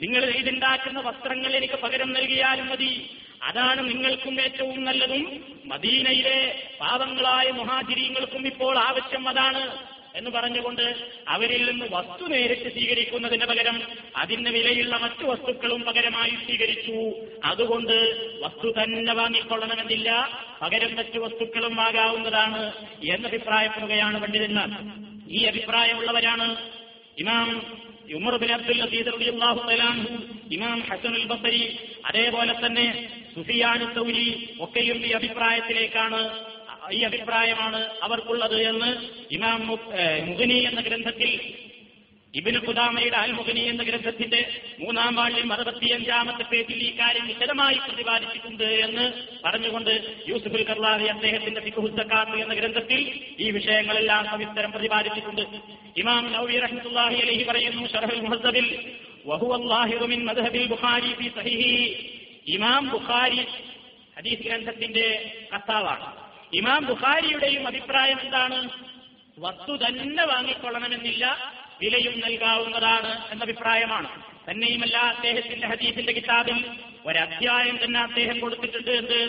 Speaker 1: നിങ്ങൾ ഇതുണ്ടാക്കുന്ന വസ്ത്രങ്ങൾ എനിക്ക് പകരം നൽകിയാലും മതി. അതാണ് നിങ്ങൾക്കും ഏറ്റവും നല്ലതും. മദീനയിലെ പാവങ്ങളായ മുഹാജിരീങ്ങൾക്കും ഇപ്പോൾ ആവശ്യം അതാണ് എന്ന് പറഞ്ഞുകൊണ്ട് അവരിൽ നിന്ന് വസ്തു നേരിട്ട് സ്വീകരിക്കുന്നതിന് പകരം അതിന് വിലയുള്ള മറ്റു വസ്തുക്കളും പകരമായി സ്വീകരിച്ചു. അതുകൊണ്ട് വസ്തു തന്നെ വാങ്ങിക്കൊള്ളണമെന്നില്ല. പകരം മറ്റു വസ്തുക്കളും വാങ്ങാവുന്നതാണ് എന്നഭിപ്രായപ്പെടുകയാണ് പണ്ഡിതന്മാർ. ഈ അഭിപ്രായമുള്ളവരാണ് ഇമാം ഉമർ ബിൻ അബ്ദുൽ അസീദ് റളിയല്ലാഹു തആല അൻഹു ഇമാം ഹസനുൽ ബസരി അതേപോലെ തന്നെ സുഫിയാൻ സൗരി ഒക്കെയും ഈ അഭിപ്രായത്തിലേക്കാണ് ഈ അഭിപ്രായമാണ് അവർക്കുള്ളത് എന്ന് ഇമാം മുഗനി എന്ന ഗ്രന്ഥത്തിൽ ഇബിന് ഖുദാമയുടെ അൽമുഖനി എന്ന ഗ്രന്ഥത്തിന്റെ മൂന്നാം വാളിലും അറുപത്തിയഞ്ചാമത്തെ പേജിൽ ഈ കാര്യം വിശദമായി പ്രതിപാദിച്ചിട്ടുണ്ട് എന്ന് പറഞ്ഞുകൊണ്ട് യൂസുഫുൽ കർലാദി അദ്ദേഹത്തിന്റെ ഫിഖുസക്കാത്ത് എന്ന ഗ്രന്ഥത്തിൽ ഈ വിഷയങ്ങളെല്ലാം സവിസ്തരം പ്രതിപാദിച്ചിട്ടുണ്ട്. ഇമാം നൌബി റഹ്മത്തുള്ളാഹി അലഹി പറയുന്നു ഷർഹുൽ മുഹസബിൽ വഹുവ ല്ലാഹിറു മിൻ മദ്ഹബിൽ ബുഖാരി ഫി സഹീഹി. ഇമാം ബുഖാരി ഹദീസ് ഗ്രന്ഥത്തിന്റെ കർത്താവാണ്. ഇമാം ബുഖാരിയുടെയും അഭിപ്രായം എന്താണ്? വസ്തു തന്നെ വാങ്ങിക്കൊള്ളണമെന്നില്ല വിലയും നൽകാവുന്നതാണ് എന്ന അഭിപ്രായമാണ് തന്നെയുമല്ല അദ്ദേഹത്തിന്റെ ഹദീസിന്റെ കിതാബിൽ ഒരധ്യായം തന്നെ അദ്ദേഹം കൊടുത്തിട്ടുണ്ട് എന്ത്?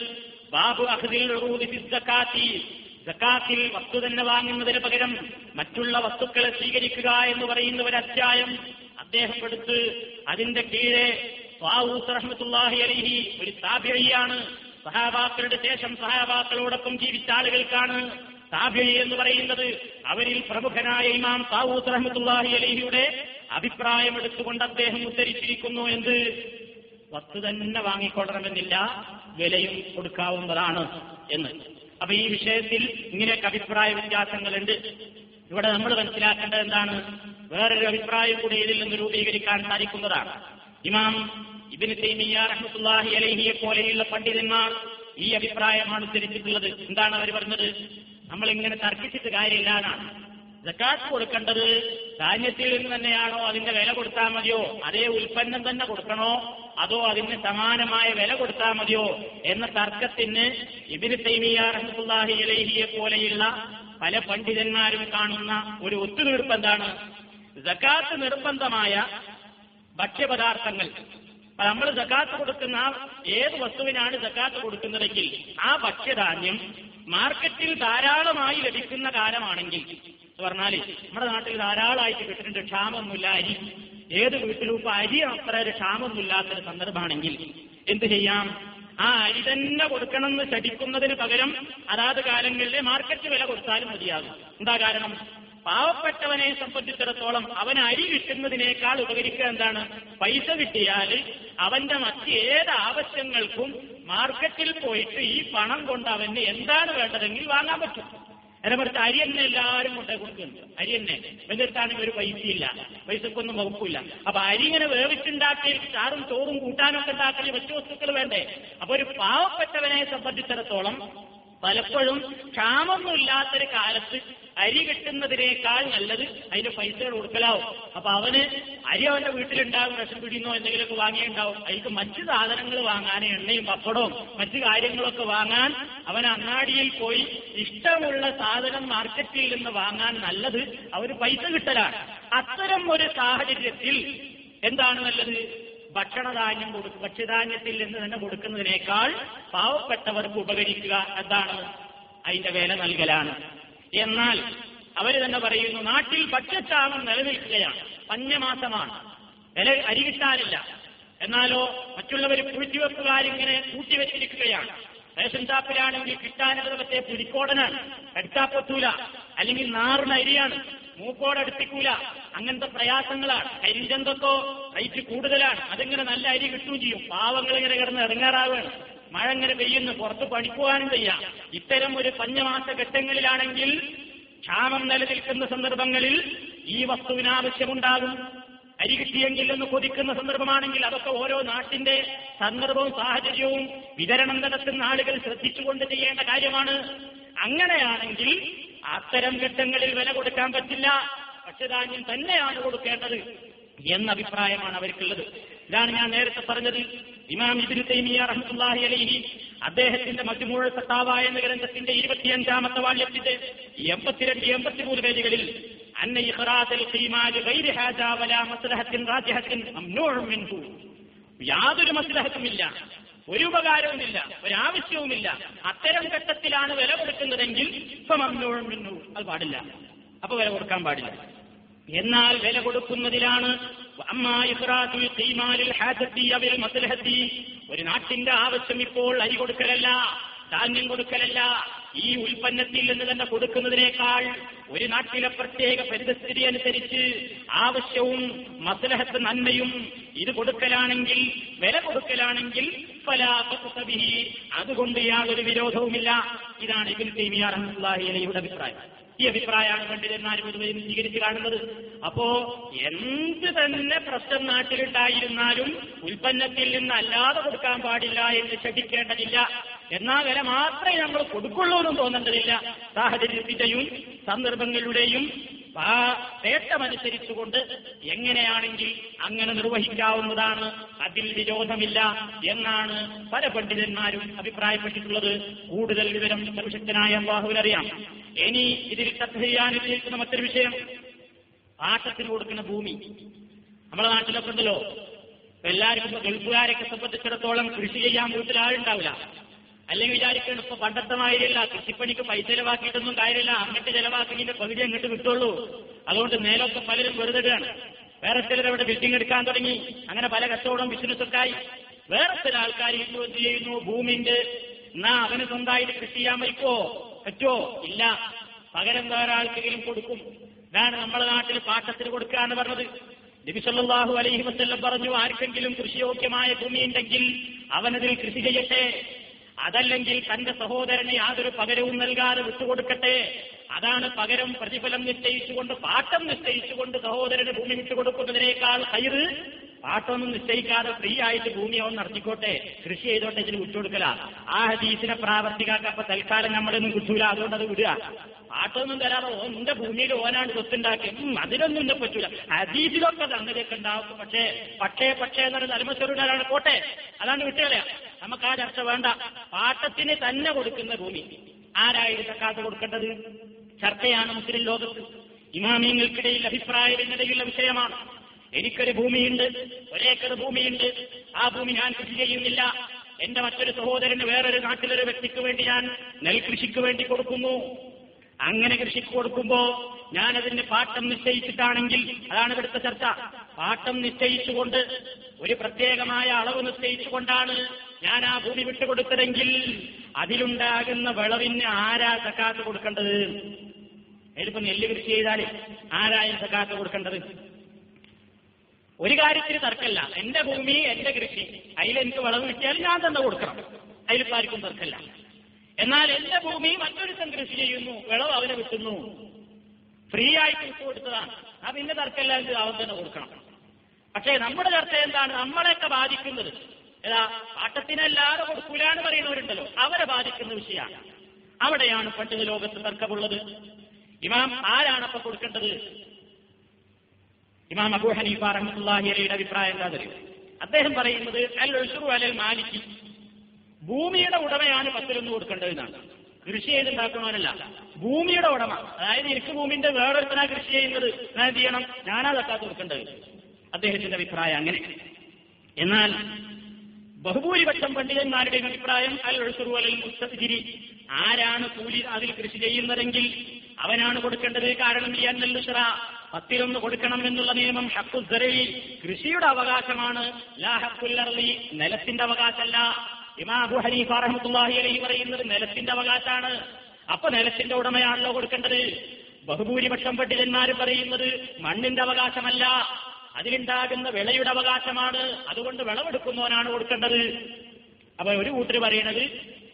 Speaker 1: ബാബു അഹദിൽ ജക്കാത്തിൽ വസ്തു തന്നെ വാങ്ങുന്നതിന് പകരം മറ്റുള്ള വസ്തുക്കളെ സ്വീകരിക്കുക എന്ന് പറയുന്ന ഒരു അധ്യായം അദ്ദേഹം എടുത്ത് അതിന്റെ കീഴെ റഹ്മത്തുല്ലാഹി അലിഹി ഒരു താബിഴിയാണ് സഹാബാക്കളുടെ ശേഷം സഹാബാക്കളോടൊപ്പം ജീവിച്ച ആളുകൾക്കാണ് താബിഴി എന്ന് പറയുന്നത്. അവരിൽ പ്രമുഖനായ ഇമാം താവൂസ് റഹ്മത്തുല്ലാഹി അലിഹിയുടെ അഭിപ്രായം എടുത്തുകൊണ്ട് അദ്ദേഹം ഉദ്ധരിച്ചിരിക്കുന്നു എന്ത്? വസ്തു തന്നെ വാങ്ങിക്കൊള്ളണമെന്നില്ല വിലയും കൊടുക്കാവുന്നതാണ് എന്ന്. അപ്പൊ ഈ വിഷയത്തിൽ ഇങ്ങനെയൊക്കെ അഭിപ്രായ വ്യത്യാസങ്ങളുണ്ട്. ഇവിടെ നമ്മൾ മനസ്സിലാക്കേണ്ടത് എന്താണ്? വേറൊരു അഭിപ്രായം കൂടി ഇതിൽ നിന്ന് രൂപീകരിക്കാൻ സാധിക്കുന്നതാണ്. ഇമാം ഇബിന് തൈമിയ റഹ്മത്തുല്ലാഹി അലഹിയെ പോലെയുള്ള പണ്ഡിതന്മാർ ഈ അഭിപ്രായമാണ് ഉദ്ധരിച്ചിട്ടുള്ളത് എന്താണ് അവർ പറഞ്ഞത്? നമ്മൾ ഇങ്ങനെ തർക്കിച്ചിട്ട് കാര്യമില്ലാതാണ് ജക്കാത്ത് കൊടുക്കേണ്ടത് ധാന്യത്തിൽ നിന്ന് തന്നെയാണോ അതിന്റെ വില കൊടുത്താൽ മതിയോ? അതേ ഉൽപ്പന്നം തന്നെ കൊടുക്കണോ? അതോ അതിന് സമാനമായ വില കൊടുത്താൽ മതിയോ? എന്ന തർക്കത്തിന് ഇബിന് തൈമിയ റഹ്മുല്ലാഹി അലഹിയെ പോലെയുള്ള പല പണ്ഡിതന്മാരും കാണുന്ന ഒരു ഒത്തുതീർപ്പ് എന്താണ് ജക്കാത്ത് നിർബന്ധമായ ഭക്ഷ്യപദാർത്ഥങ്ങൾ. അപ്പൊ നമ്മൾ സക്കാത്ത് കൊടുക്കുന്ന ഏത് വസ്തുവിനാണ് സക്കാത്ത് കൊടുക്കുന്നതെങ്കിൽ ആ ഭക്ഷ്യധാന്യം മാർക്കറ്റിൽ ധാരാളമായി ലഭിക്കുന്ന കാലമാണെങ്കിൽ എന്ന് പറഞ്ഞാൽ നമ്മുടെ നാട്ടിൽ ധാരാളമായിട്ട് കിട്ടുന്നുണ്ട് ക്ഷാമമൊന്നുമില്ല അരി. ഏത് വീട്ടിലും ഇപ്പൊ അരി അത്ര ഒരു ക്ഷാമമൊന്നുമില്ലാത്തൊരു സന്ദർഭമാണെങ്കിൽ എന്ത് ചെയ്യാം? ആ അരി തന്നെ കൊടുക്കണം എന്ന് ശഠിക്കുന്നതിന് പകരം അതാത് കാലങ്ങളിലെ മാർക്കറ്റ് വില കൊടുത്താലും മതിയാകും. എന്താ കാരണം? പാവപ്പെട്ടവനെ സംബന്ധിച്ചിടത്തോളം അവൻ അരി കിട്ടുന്നതിനേക്കാൾ ഉപകരിക്കുക എന്താണ്? പൈസ കിട്ടിയാൽ അവന്റെ മറ്റ് ഏത് ആവശ്യങ്ങൾക്കും മാർക്കറ്റിൽ പോയിട്ട് ഈ പണം കൊണ്ട് അവന് എന്താണ് വേണ്ടതെങ്കിൽ വാങ്ങാൻ പറ്റും. പറഞ്ഞ അരി തന്നെ എല്ലാവരും കൊണ്ടേ കൊടുക്കുന്നുണ്ട്. അരി തന്നെ. എന്നിട്ടാണെങ്കിൽ ഒരു പൈസയില്ല. പൈസക്കൊന്നും വകുപ്പില്ല. അപ്പൊ അരി ഇങ്ങനെ വേവിച്ചുണ്ടാക്കി ചാറും ചോറും കൂട്ടാനൊക്കെ ഉണ്ടാക്കൽ മറ്റു വസ്തുക്കൾ വേണ്ടേ? അപ്പൊ ഒരു പാവപ്പെട്ടവനെ സംബന്ധിച്ചിടത്തോളം പലപ്പോഴും ക്ഷാമൊന്നുമില്ലാത്തൊരു കാലത്ത് അരി കിട്ടുന്നതിനേക്കാൾ നല്ലത് അതിന് പൈസ കൊടുക്കലാവും. അപ്പൊ അവന് അരി അവന്റെ വീട്ടിലുണ്ടാവും വിഷം പിടിയുന്നോ എന്തെങ്കിലുമൊക്കെ വാങ്ങിയുണ്ടാവും അതിക്ക് മറ്റ് സാധനങ്ങൾ വാങ്ങാൻ എണ്ണയും പപ്പടവും മറ്റു കാര്യങ്ങളൊക്കെ വാങ്ങാൻ അവൻ അങ്ങാടിയിൽ പോയി ഇഷ്ടമുള്ള സാധനം മാർക്കറ്റിൽ നിന്ന് വാങ്ങാൻ നല്ലത് അവർ പൈസ കിട്ടലാണ്. അത്തരം ഒരു സാഹചര്യത്തിൽ എന്താണ് നല്ലത്? ഭക്ഷണധാന്യം കൊടുക്കും ഭക്ഷ്യധാന്യത്തിൽ നിന്ന് തന്നെ കൊടുക്കുന്നതിനേക്കാൾ പാവപ്പെട്ടവർക്ക് ഉപകരിക്കുക എന്താണ് അതിന്റെ വില നൽകലാണ്. എന്നാൽ അവർ തന്നെ പറയുന്നു നാട്ടിൽ പച്ചച്ചാണം നിലനിൽക്കുകയാണ്. പഞ്ഞമാസമാണ്. വില അരി കിട്ടാനില്ല എന്നാലോ മറ്റുള്ളവർ പൂഴ്ത്തിവെപ്പുകാരിങ്ങനെ കൂട്ടിവെച്ചിരിക്കുകയാണ്. റേഷൻ ഷാപ്പിലാണെങ്കിൽ കിട്ടാനുള്ളത് മറ്റേ പുലിക്കോടനാണ്. എടുത്താപ്പൊത്തൂല അല്ലെങ്കിൽ നാറിന് അരിയാണ്. മൂക്കോടടുപ്പിക്കൂല അങ്ങനത്തെ പ്രയാസങ്ങളാണ്. കരിഞ്ചന്തക്കോ റേറ്റ് കൂടുതലാണ്. അതിങ്ങനെ നല്ല അരി കിട്ടുകയും ചെയ്യും. പാവങ്ങൾ ഇങ്ങനെ കിടന്ന് ഇറങ്ങാറാവുകയാണ് മഴ ഇങ്ങനെ പെയ്യുന്നു. പുറത്ത് പണിക്കുവാനും ചെയ്യാം ഇത്തരം ഒരു പഞ്ഞമാസ ഘട്ടങ്ങളിലാണെങ്കിൽ ക്ഷാമം നിലനിൽക്കുന്ന സന്ദർഭങ്ങളിൽ ഈ വസ്തുവിന് ആവശ്യമുണ്ടാകും. അരി കിട്ടിയെങ്കിൽ എന്ന് കൊതിക്കുന്ന സന്ദർഭമാണെങ്കിൽ അതൊക്കെ ഓരോ നാട്ടിന്റെ സന്ദർഭവും സാഹചര്യവും വിതരണം നടത്തുന്ന ആളുകൾ ശ്രദ്ധിച്ചുകൊണ്ട് ചെയ്യേണ്ട കാര്യമാണ്. അങ്ങനെയാണെങ്കിൽ അത്തരം ഘട്ടങ്ങളിൽ വില കൊടുക്കാൻ പറ്റില്ല. ഭക്ഷ്യധാന്യം തന്നെയാണ് കൊടുക്കേണ്ടത് എന്ന അഭിപ്രായമാണ് അവർക്കുള്ളത്. ഇതാണ് ഞാൻ നേരത്തെ പറഞ്ഞത്. ഇമാം ഇബിന് തൈമിയ റഹ്മുല്ലാഹി അലൈഹി അദ്ദേഹത്തിന്റെ മജ്മൂഴ സത്താവായ എന്ന ഗ്രന്ഥത്തിന്റെ ഇരുപത്തിയഞ്ചാമത്തെ വാല്യത്തിന്റെ എൺപത്തിരണ്ട് എൺപത്തിമൂന്ന് പേജുകളിൽ അന്ന ഇഹ്റാദൽ ഖീമാലി ഗൈരി ഹാജാ വലാ മസ്ലഹത്തിൻ റാജിഹത്തിൻ യാതൊരു മസ്ലഹത്തുമില്ല. ഒരു ഉപകാരവുമില്ല ഒരാവശ്യവുമില്ല. അത്തരം ഘട്ടത്തിലാണ് വില കൊടുക്കുന്നതെങ്കിൽ ഇപ്പൊ മിൻഹു അത് പാടില്ല. അപ്പൊ വില കൊടുക്കാൻ പാടില്ല. എന്നാൽ വില കൊടുക്കുന്നതിലാണ് ഒരു നാട്ടിന്റെ ആവശ്യം ഇപ്പോൾ അരി കൊടുക്കലല്ല ധാന്യം കൊടുക്കലല്ല. ഈ ഉൽപ്പന്നത്തിൽ നിന്ന് തന്നെ കൊടുക്കുന്നതിനേക്കാൾ ഒരു നാട്ടിലെ പ്രത്യേക പരിതസ്ഥിതി അനുസരിച്ച് ആവശ്യവും മസലഹത്ത് നന്മയും ഇത് കൊടുക്കലാണെങ്കിൽ വില കൊടുക്കലാണെങ്കിൽ അതുകൊണ്ട് യാതൊരു വിരോധവുമില്ല. ഇതാണ് ഇബിൻ തീമിയാർ അഹമ്മദ് അലൈഹിയുടെ അഭിപ്രായം. ഈ അഭിപ്രായമാണ് പണ്ഡിതന്മാരും ഇതുവരെ സ്വീകരിച്ചു കാണുന്നത്. അപ്പോ എന്ത് തന്നെ പ്രശ്നം നാട്ടിലുണ്ടായിരുന്നാലും ഉൽപ്പന്നത്തിൽ നിന്ന് അല്ലാതെ കൊടുക്കാൻ പാടില്ല എന്ന് ശഠിക്കേണ്ടതില്ല. എന്നാ വില മാത്രമേ നമ്മൾ കൊടുക്കുള്ളൂ എന്നും തോന്നേണ്ടതില്ല. സാഹചര്യത്തിന്റെയും സന്ദർഭങ്ങളുടെയും ആ തേട്ടമനുസരിച്ചുകൊണ്ട് എങ്ങനെയാണെങ്കിൽ അങ്ങനെ നിർവഹിക്കാവുന്നതാണ്. അതിൽ വിരോധമില്ല എന്നാണ് പല പണ്ഡിതന്മാരും അഭിപ്രായപ്പെട്ടിട്ടുള്ളത്. കൂടുതൽ വിവരം സർവശക്തനായ ബാഹുവിനറിയാം ഇനി ഇതിൽ ചർച്ച ചെയ്യാനിരിക്കുന്ന മറ്റൊരു വിഷയം. ആട്ടത്തിന് കൊടുക്കുന്ന ഭൂമി. നമ്മുടെ നാട്ടിലൊക്കെ ഉണ്ടല്ലോ. എല്ലാവരും ഗൾഫുകാരൊക്കെ സംബന്ധിച്ചിടത്തോളം കൃഷി ചെയ്യാൻ വീട്ടിൽ ആളുണ്ടാവില്ല അല്ലെങ്കിൽ വിചാരിക്കണം? ഇപ്പൊ പണ്ടത്തെ മാതിരിയല്ല. കൃഷിപ്പണിക്ക് പൈസ ചെലവാക്കിയിട്ടൊന്നും കാര്യമില്ല. അങ്ങോട്ട് ചെലവാക്കിന്റെ പകുതി അങ്ങോട്ട് കിട്ടുള്ളൂ അതുകൊണ്ട് നേരൊക്കെ പലരും വെറുതെ ഇടുകയാണ്. വേറെ ചിലർ അവിടെ ബിൽഡിംഗ് എടുക്കാൻ തുടങ്ങി. അങ്ങനെ പല കച്ചവടം ബിസിനസ്സൊക്കെ ആയി. വേറെ ചില ആൾക്കാർ എന്ത് ചെയ്യുന്നു? ഭൂമിന്റെ. എന്നാ അവന് സ്വന്തമായിട്ട് കൃഷി ചെയ്യാൻ പറ്റുമോ പറ്റുമോ ഇല്ല. പകരം വേറെ ആൾക്കെങ്കിലും കൊടുക്കും. ഇതാണ് നമ്മുടെ നാട്ടിൽ പാട്ടത്തിന് കൊടുക്കുക എന്ന് പറഞ്ഞത്. നബിസല്ലാഹു അലൈഹി വസ്ല്ലം പറഞ്ഞു ആർക്കെങ്കിലും കൃഷിയോഗ്യമായ ഭൂമി ഉണ്ടെങ്കിൽ അവനതിൽ കൃഷി ചെയ്യട്ടെ. അതല്ലെങ്കിൽ തന്റെ സഹോദരന് യാതൊരു പകരവും നൽകാതെ വിട്ടുകൊടുക്കട്ടെ? അതാണ് പകരം പ്രതിഫലം നിശ്ചയിച്ചുകൊണ്ട് പാട്ടം നിശ്ചയിച്ചുകൊണ്ട് സഹോദരന് ഭൂമി വിട്ടുകൊടുക്കുന്നതിനേക്കാൾ കയറ് പാട്ടൊന്നും നിശ്ചയിക്കാതെ ഫ്രീ ആയിട്ട് ഭൂമി അവൻ നടത്തിക്കോട്ടെ. കൃഷി ചെയ്തോട്ടെ ഇതിന് വിട്ടുകൊടുക്കല. ആ ഹദീസിനെ പ്രാവർത്തികാക്കപ്പൊ തൽക്കാലം നമ്മളൊന്നും കിട്ടൂല. അതുകൊണ്ട് അത് വിടുക. പാട്ടൊന്നും തരാതെ ഓന്റെ ഭൂമിയിൽ ഓനാണ് സ്വത്തുണ്ടാക്കി അതിനൊന്നും എന്നെ പറ്റൂല. ഹദീസിലൊക്കെ തന്നതൊക്കെ ഉണ്ടാവും. പക്ഷേ പക്ഷേ പക്ഷേ എന്നൊരു നരമസ്വരൂടാണ് പോട്ടെ. അതാണ് വിട്ടുകളയാ. നമുക്ക് ആ ചർച്ച വേണ്ട. പാട്ടത്തിന് തന്നെ കൊടുക്കുന്ന ഭൂമി. ആരായിരുന്നു കാത്തു കൊടുക്കേണ്ടത്? ചർച്ചയാണ് മുസ്ലിം ലോകത്ത്. ഇമാമിയങ്ങൾക്കിടയിൽ അഭിപ്രായ ഭിന്നതയുള്ള വിഷയമാണ്. എനിക്കൊരു ഭൂമിയുണ്ട് ഒരേക്കർ ഭൂമിയുണ്ട്. ആ ഭൂമി ഞാൻ കൃഷി ചെയ്യുന്നില്ല. എന്റെ മറ്റൊരു സഹോദരന് വേറൊരു നാട്ടിലൊരു വ്യക്തിക്ക് വേണ്ടി ഞാൻ നെൽകൃഷിക്ക് വേണ്ടി കൊടുക്കുന്നു. അങ്ങനെ കൃഷിക്ക് കൊടുക്കുമ്പോ ഞാനതിന്റെ പാട്ടം നിശ്ചയിച്ചിട്ടാണെങ്കിൽ അതാണ് ഇവിടുത്തെ ചർച്ച. പാട്ടം നിശ്ചയിച്ചുകൊണ്ട് ഒരു പ്രത്യേകമായ അളവ് നിശ്ചയിച്ചുകൊണ്ടാണ് ഞാൻ ആ ഭൂമി വിട്ടുകൊടുത്തതെങ്കിൽ അതിലുണ്ടാകുന്ന വിളവിന് ആരാ സക്കാത്ത് കൊടുക്കേണ്ടത്? എനിക്ക് നെല്ല് കൃഷി ചെയ്താൽ ആരായും സക്കാത്ത് കൊടുക്കേണ്ടത്? ഒരു കാര്യത്തിന് തർക്കമില്ല എന്റെ ഭൂമി എന്റെ കൃഷി അതിൽ എനിക്ക് വിളവ് കിട്ടിയാൽ ഞാൻ തന്നെ കൊടുക്കണം. അതിലിപ്പോ ആർക്കും തർക്കമില്ല എന്നാൽ എന്റെ ഭൂമി മറ്റൊരു കൃഷി ചെയ്യുന്നു വിളവ് അവന് കിട്ടുന്നു. ഫ്രീ ആയിട്ട് വിട്ടു കൊടുത്തതാണ്. ആ പിന്നെ തർക്കമില്ല എന്ന് അവൻ തന്നെ കൊടുക്കണം. പക്ഷേ നമ്മുടെ ചർച്ച എന്താണ്? നമ്മളെയൊക്കെ ബാധിക്കുന്നത്. ഏതാ? പാട്ടത്തിനല്ലാതെ കൊടുക്കൂല എന്ന് പറയുന്നവരുണ്ടല്ലോ. അവരെ ബാധിക്കുന്ന വിഷയമാണ്. അവിടെയാണ് പണ്ഡിത ലോകത്ത് തർക്കമുള്ളത്. ഇമാം ആരാണ് കൊടുക്കേണ്ടത്? ഇമാം അബൂ ഹനീഫ റഹ്മത്തുള്ളാഹി അലയുടെ അഭിപ്രായം എന്താ തരും അദ്ദേഹം പറയുന്നത് അൽ മാലിക്കി ഭൂമിയുടെ ഉടമയാണ് പത്തിലൊന്ന് കൊടുക്കേണ്ടതെന്നാണ് കൃഷി ചെയ്തുണ്ടാക്കണവനല്ല ഭൂമിയുടെ ഉടമ. അതായത് എനിക്ക് ഭൂമിന്റെ വേറൊരുത്തനാ കൃഷി ചെയ്യുന്നത്. ഞാൻ എന്ത് ചെയ്യണം? ഞാനാ തക്കാത്ത കൊടുക്കേണ്ടത്. അദ്ദേഹത്തിന്റെ അഭിപ്രായം അങ്ങനെ. എന്നാൽ ബഹുഭൂരിപക്ഷം പണ്ഡിതന്മാരുടെ അഭിപ്രായം അൽ ഉഷുറു അലൽ മുസ്തജിരി ആരാണ് കൂലി അതിൽ കൃഷി ചെയ്യുന്നതെങ്കിൽ അവനാണ് കൊടുക്കേണ്ടത്. കാരണം ഈ അന്നല്ലുഷറ പത്തിലൊന്ന് കൊടുക്കണം എന്നുള്ള നിയമം ഹക്കുസരലി കൃഷിയുടെ അവകാശമാണ്. ലാ ഹക്കുല്ലർലി നിലത്തിന്റെ അവകാശമല്ല. ഇമാബു ഹനീഫ റഹ്മത്തുള്ളാഹി അലൈഹി പറയുന്നത് നിലത്തിന്റെ അവകാശമാണ്. അപ്പൊ നിലത്തിന്റെ ഉടമയാണല്ലോ കൊടുക്കേണ്ടത്. ബഹുഭൂരിപക്ഷം പണ്ഡിതന്മാർ പറയുന്നത് മണ്ണിന്റെ അവകാശമല്ല. അതിലുണ്ടാകുന്ന വിളയുടെ അവകാശമാണ്. അതുകൊണ്ട് വിളവെടുക്കുന്നവനാണ് കൊടുക്കേണ്ടത്. അപ്പൊ ഒരു കൂട്ടർ പറയണത്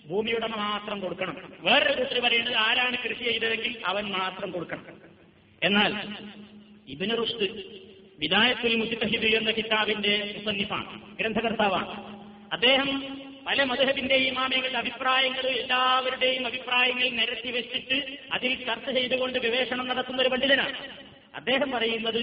Speaker 1: ഭൂമിയുടമ മാത്രം കൊടുക്കണം. വേറൊരു കൂട്ടർ പറയണത് ആരാണ് കൃഷി ചെയ്തതെങ്കിൽ അവൻ മാത്രം കൊടുക്കണം. എന്നാൽ ഇബിന് റുഷ്ദ് വിദായത്തുൽ മുജിത്തഹിദ് എന്ന കിതാബിന്റെ മുസന്നിഫാണ് ഗ്രന്ഥകർത്താവാണ്. അദ്ദേഹം പല മധുഹബിന്റെയും ഇമാമികളുടെ അഭിപ്രായങ്ങൾ എല്ലാവരുടെയും അഭിപ്രായങ്ങൾ നിരത്തി വെച്ചിട്ട് അതിൽ ചർച്ച ചെയ്തുകൊണ്ട് ഗവേഷണം നടത്തുന്ന ഒരു പണ്ഡിതനാണ്. അദ്ദേഹം പറയുന്നത്